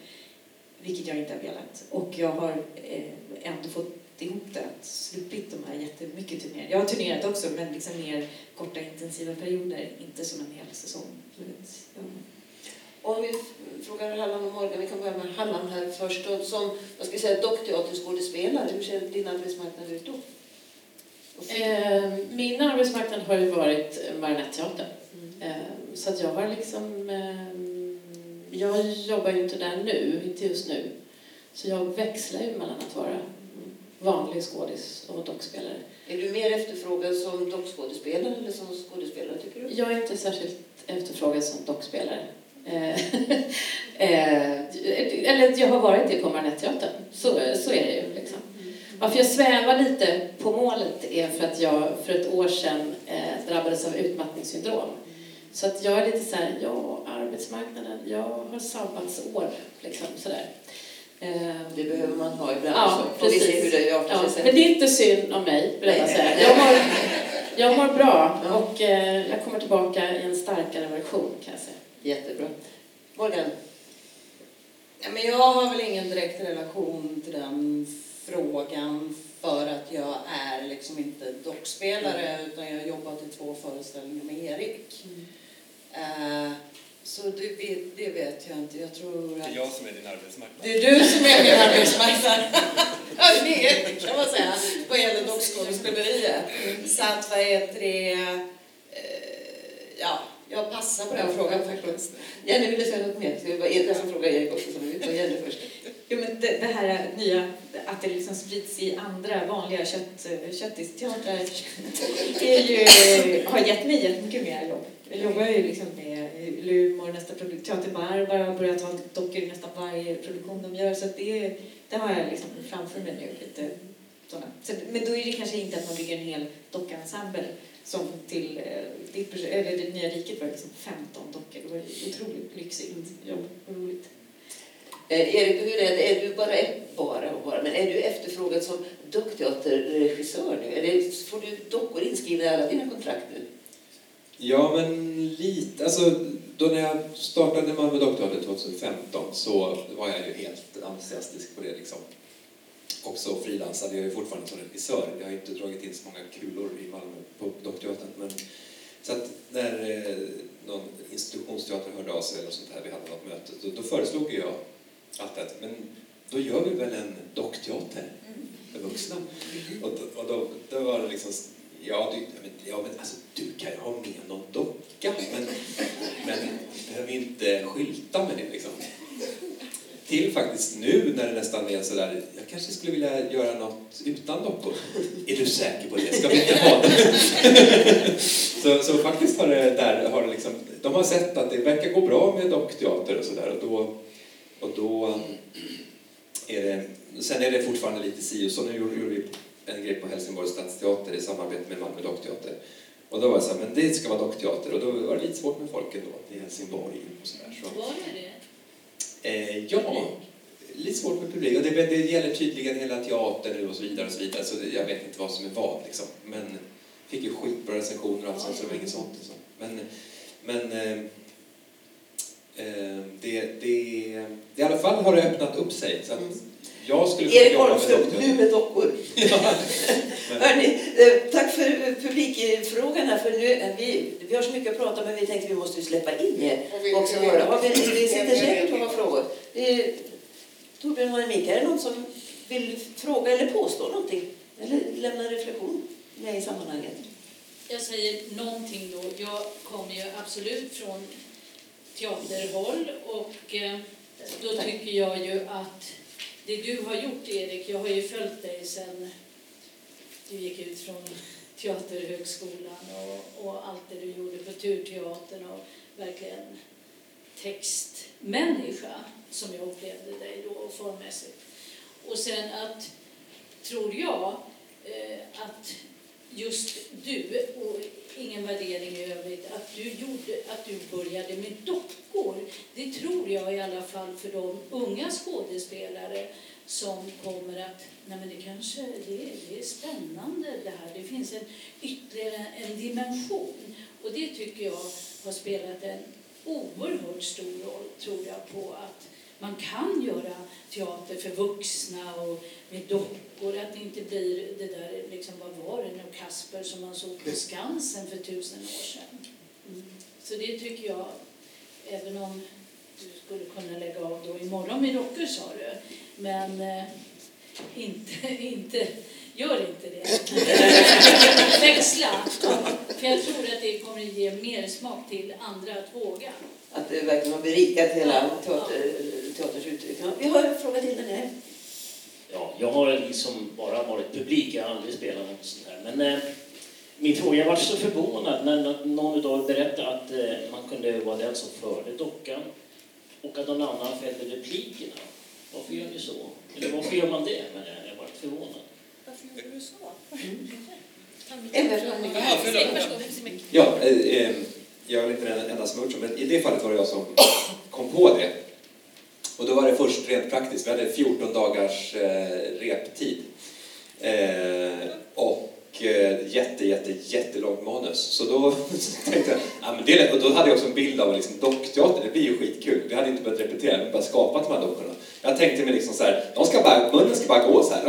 vilket jag inte har velat. Och jag har eh, ändå fått ihop det, att sluppit de här jättemycket turneringar. Jag har turnerat också, men liksom mer korta intensiva perioder, inte som en hel säsong. Så, ja. Om vi frågar Halland och Morgan, vi kan börja med Halland här först. Och som, vad ska säga, dockteaterskådespelare, hur ser din arbetsmarknad ut då? Eh, min arbetsmarknad har ju varit Marionetteatern. Mm. Eh, Så att jag har liksom... eh, Jag jobbar ju inte där nu, inte just nu. Så jag växlar ju mellan att vara vanlig skådis och dockspelare. Är du mer efterfrågad som dockskådespelare eller som skådespelare, tycker du? Jag är inte särskilt efterfrågad som dockspelare. Eh, [laughs] eh, Eller jag har varit det på Marionetteatern. Så, så är det ju. Liksom. Varför jag svävar lite på målet är för att jag för ett år sedan drabbades av utmattningssyndrom. Så att jag är lite så här, ja, arbetsmarknaden, jag har sabbatsår, liksom sådär. Eh, Det behöver man ha ibland Ja, så får vi se precis. hur det artar Ja, sig men det är inte synd om mig, vill jag säga. Jag mår, [laughs] jag mår bra Ja. och eh, jag kommer tillbaka i en starkare version, kan jag säga. Jättebra. Morgan? Ja, men jag har väl ingen direkt relation till den frågan för att jag är liksom inte dockspelare utan jag har jobbat i två föreställningar med Erik. Eh, så det, vet- det vet jag inte. Jag tror Det att... är jag som är din arbetsmarknad. Det är du som är min arbetsmarknad. [laughs] Ja, det kan man säga, vad gäller dockskådespeleriet. Så att, vad heter det... eh, Ja, jag passar på den frågan faktiskt. Jenny ville säga något mer. Det var Edna som frågade Erik också, så vi tar Jenny först. Jo, men det, det här nya, att det liksom sprids i andra vanliga kött, köttisteatrar är ju, har gett mig jättemycket mer jobb. Jag jobbar ju liksom med Lumor, nästa produkt, Teater Barbara har börjat ha dockor i nästan varje produktion de gör. Så att det, det har jag liksom framför mig nu. Lite sådana. Så, men då är det kanske inte att man bygger en hel dockensemble som till eh, ditt, eller det nya riket var liksom 15 dockor. Det var otroligt lyxigt jobb och roligt. Eh, Erik, hur är det? Är du bara, bara bara, men är du efterfrågad som dockteaterregissör nu? Eller får du dockor inskrivna i alla dina kontrakt nu? Ja, men lite. Alltså, då när jag startade Malmö Dockteater 2015 så var jag ju helt entusiastisk på det. Liksom. Och så frilansade jag ju fortfarande som regissör. Jag har inte dragit in så många kulor i Malmö på Dockteatern. Men, så att när eh, någon institutionsteater hörde av sig eller något sånt här, vi hade något möte, då, då föreslog jag att, men då gör vi väl en dockteater för vuxna. Och, då, och då, då var det liksom, ja, du, men, ja, men alltså, du kan ju ha med någon docka, men, men du behöver ju inte skylta med det liksom. Till faktiskt nu när det nästan är sådär, jag kanske skulle vilja göra något utan dockor. Är du säker på det? Ska vi inte ha det? [laughs] så, så faktiskt har det där, har det liksom, de har sett att det verkar gå bra med dockteater och sådär och då, och då mm, är det, sen är det fortfarande lite si och så. Nu gjorde, gjorde vi en grej på Helsingborgs stadsteater i samarbete med Malmö dockteater. Och då var det så här, men det ska vara dockteater och då var det lite svårt med folket då i Helsingborg och sådär. Så. Var det? Eh, ja, lite svårt med publik. Och det, det gäller tydligen hela teatern nu och så vidare. och Så vidare. Så jag vet inte vad som är vad. Liksom. Men fick ju skitbra recensioner och allt sånt, så det var inget sånt. Liksom. Men, men eh, eh, det, det, det, i alla fall har det öppnat upp sig. Så att jag skulle Erik Holmström, nu med dockor. Men- [laughs] Hörrni, eh, tack för publikfrågan här. För nu, eh, vi, vi har så mycket att prata men vi tänkte vi måste släppa in er Och vi- också. vi- Höra. Har vi, vi sitter säkert och har frågor. Eh, Torbjörn en mick. Är det någon som vill fråga eller påstå någonting? Eller lämna en reflektion med i sammanhanget? Jag säger någonting då. Jag kommer ju absolut från teaterhåll och eh, då tycker jag ju att det du har gjort Erik, jag har ju följt dig sen du gick ut från Teaterhögskolan och, och allt det du gjorde på Turteatern och verkligen textmänniska som jag upplevde dig då formmässigt. Och sen att, tror jag, eh, att just du, och ingen värdering i övrigt, att du, gjorde, att du började med dockor. Det tror jag i alla fall för de unga skådespelare som kommer att, nej men det kanske, det, det är spännande det här. Det finns en ytterligare en dimension. Och det tycker jag har spelat en oerhört stor roll, tror jag, på att man kan göra teater för vuxna och med dockor, att det inte blir det där, liksom, vad var det nu, Kasper som man såg på Skansen för tusen år sedan. Mm. Så det tycker jag, även om du skulle kunna lägga av då imorgon med dockor sa du, men eh, inte, [laughs] inte, gör inte det. [laughs] Växla, för jag tror att det kommer att ge mer smak till andra att våga. Att det verkligen har berikat hela teater, teaterns uttryck. Vi har en fråga till den här. Ja, jag har liksom bara varit publik, jag har aldrig spelat något sånt här. Men eh, min fråga, jag var så förvånad när nå- någon av er berättade att eh, man kunde vara den som förde dockan och att någon annan fällde replikerna. Varför gör ni så? Eller varför gör man det? Men jag har varit förvånad. Så? En version. Ja, eh, eh, jag är inte den enda som har gjort så, men i det fallet var det jag som kom på det. Och då var det först rent praktiskt, vi hade 14 dagars eh, reptid. Eh, och jätte, jätte, jättelångt manus. Så då [laughs] tänkte jag, ja, men det och då hade jag också en bild av liksom, dockteater, det blir ju skitkul. Vi hade inte börjat repetera, vi hade bara skapat de här dockorna. Jag tänkte mig liksom så här, de ska bara, munnen ska bara gå så här.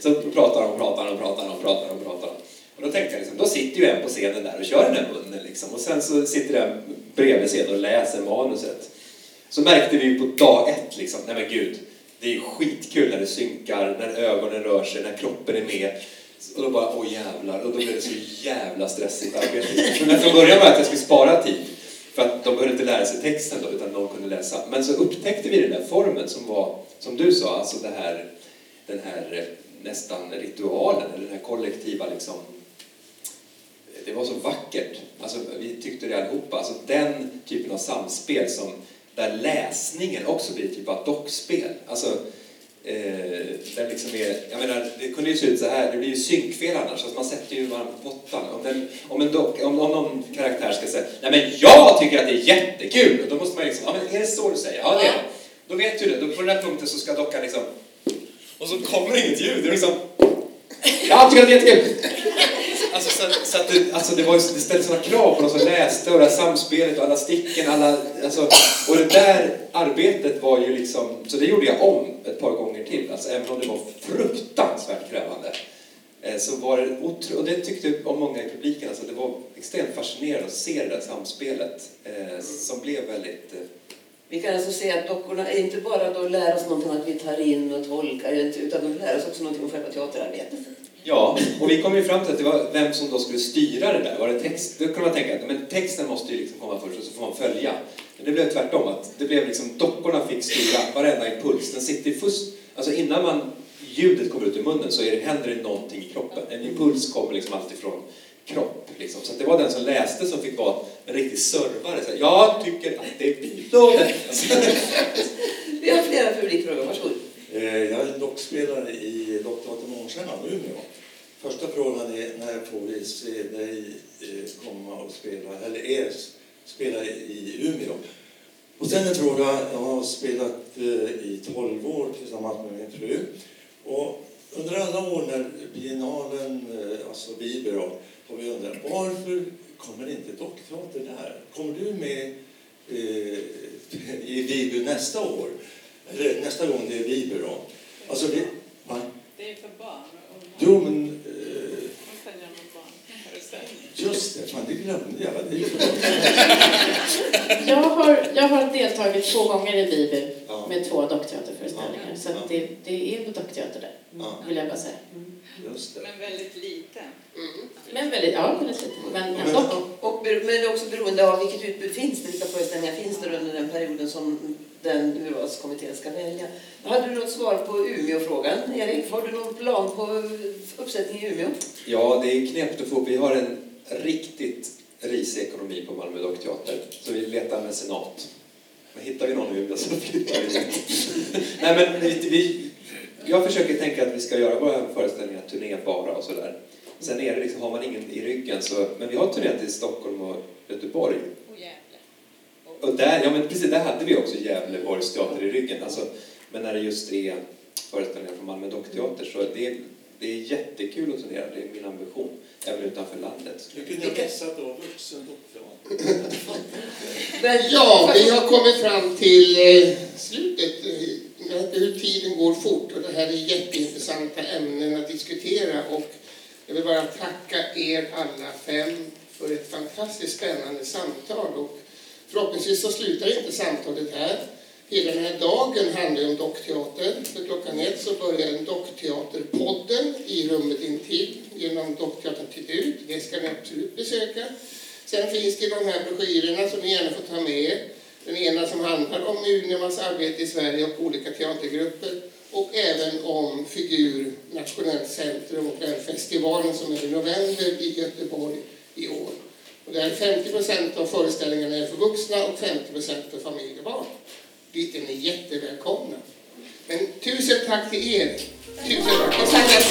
Så pratar de, pratar de, pratar de, pratar de, pratar de. Och då tänkte jag liksom, då sitter ju en på scenen där och kör den där munnen liksom. Och sen så sitter den bredvid scenen och läser manuset. Så märkte vi ju på dag ett liksom, nej men gud, det är ju skitkul när det synkar, när ögonen rör sig, när kroppen är med. Och då bara, åh jävlar, och då blev det så jävla stressigt arbete. Men från början var det att jag skulle spara tid. För att de behövde inte lära sig texten då, utan någon kunde läsa. Men så upptäckte vi den där formen som var, som du sa, alltså det här, den här eh, nästan ritualen, eller den här kollektiva liksom eh, det var så vackert. Alltså, vi tyckte det allihopa. Alltså, den typen av samspel som, där läsningen också blir typ av dockspel. Alltså, eh, där liksom är, jag menar, det kunde ju se ut så här, det blir ju synkfel annars. Alltså, man sätter ju varandra på pottan. Om, den, om, en dock, om, om någon karaktär ska säga Nej men jag tycker att det är jättekul! Då måste man liksom, ja men är det så du säger? Ja det är det. Då vet du det. Då, på den här punkten så ska dockan liksom och så kommer det inget ljud. Det är liksom [laughs] Jag tycker att det är jättekul! Alltså, så, så att det, alltså det, var, ju- det ställdes sådana krav på de som läste och det här samspelet och alla sticken. Alla, alltså, och det där arbetet var ju liksom, så det gjorde jag om ett par gånger till. Alltså, även om det var fruktansvärt krävande. Eh, så var det otro, och det tyckte om många i publiken, alltså det var extremt fascinerande att se det där samspelet eh, som blev väldigt... Eh, Vi kan alltså säga att dockorna är inte bara då lär oss någonting att vi tar in och tolkar, utan de lär oss också någonting om själva teaterarbetet. Ja, och vi kom ju fram till att det var vem som då skulle styra det där. Var det text? Då kunde man tänka att men texten måste ju liksom komma först och så får man följa. Men det blev tvärtom, att det blev liksom dockorna fick styra varenda impuls. Den sitter ju först, alltså innan man, ljudet kommer ut ur munnen så är det, händer det någonting i kroppen. En impuls kommer liksom alltid från kropp. Liksom. Så att det var den som läste som fick vara en riktig servare. Så här, jag tycker att det är bilådet. [laughs] Vi har flera publikfrågor, varsågod. Eh, Jag är dockspelare i Dockteatern Månstjärnan, Umeå. Första frågan är när får vi se dig eh, komma och spela, eller er spela i Umeå? Och sen en fråga, jag har spelat eh, i 12 år tillsammans med min fru. Och under alla år när biennalen, eh, alltså Bibero, har vi undrat varför kommer inte dockteater där? Kommer du med eh, [laughs] i Viby nästa år? Eller nästa gång det är Bibero? Alltså det, va? Det är för barn. Och Jo, men... Eh, just det, fan det glömde jag. Det Jag har, jag har deltagit två gånger i Biby Ja. med två dockteaterföreställningar. Ja. Så att Ja. det, det är dockteater där, Ja. vill jag bara säga. Just det. Men väldigt lite. Men väldigt, ja, väldigt lite. Men Men- ändå. Och, bero- men det är också beroende av vilket utbud finns det, vilka föreställningar finns det under den perioden som den urvalskommittén ska välja. Hade du något svar på Umeå-frågan, Erik? Har du någon plan på uppsättning i Umeå? Ja, det är knepigt att få upp. Vi har en riktigt risig ekonomi på Malmö Dockteater, så vi letar mecenat. Men hittar vi någon i Umeå så flyttar vi. [laughs] Nej, men vi, vi, jag försöker tänka att vi ska göra våra föreställningar turnébara och sådär. Sen är det liksom, har man ingen i ryggen så... Men vi har turnerat i Stockholm och Göteborg. Och där, ja men precis, där hade vi också Gävleborgs teater i ryggen. Alltså, men när det just är föreställningar från Malmö Dockteater så det är, det är jättekul att turnera. Det är min ambition, även utanför landet. Nu kunde jag missat då vuxen dockteater. [laughs] Men, Ja, vi har kommit fram till eh, slutet. Hur tiden går fort och det här är jätteintressanta ämnen att diskutera. Och jag vill bara tacka er alla fem för ett fantastiskt spännande samtal. Och förhoppningsvis så slutar inte samtalet här. Hela den här dagen handlar ju om dockteater. För klockan ett så börjar en dockteaterpodden i rummet intill genom Dockteatern till ut. Det ska ni absolut besöka. Sen finns det de här broschyrerna som ni gärna får ta med er. Den ena som handlar om Unemas arbete i Sverige och olika teatergrupper och även om Figur Nationellt Centrum och den festivalen som är i november i Göteborg i år. Där 50 procent av föreställningarna är för vuxna och 50 procent för familj och barn. Dit är ni jättevälkomna. Men tusen tack till er. Tusen tack. Och tack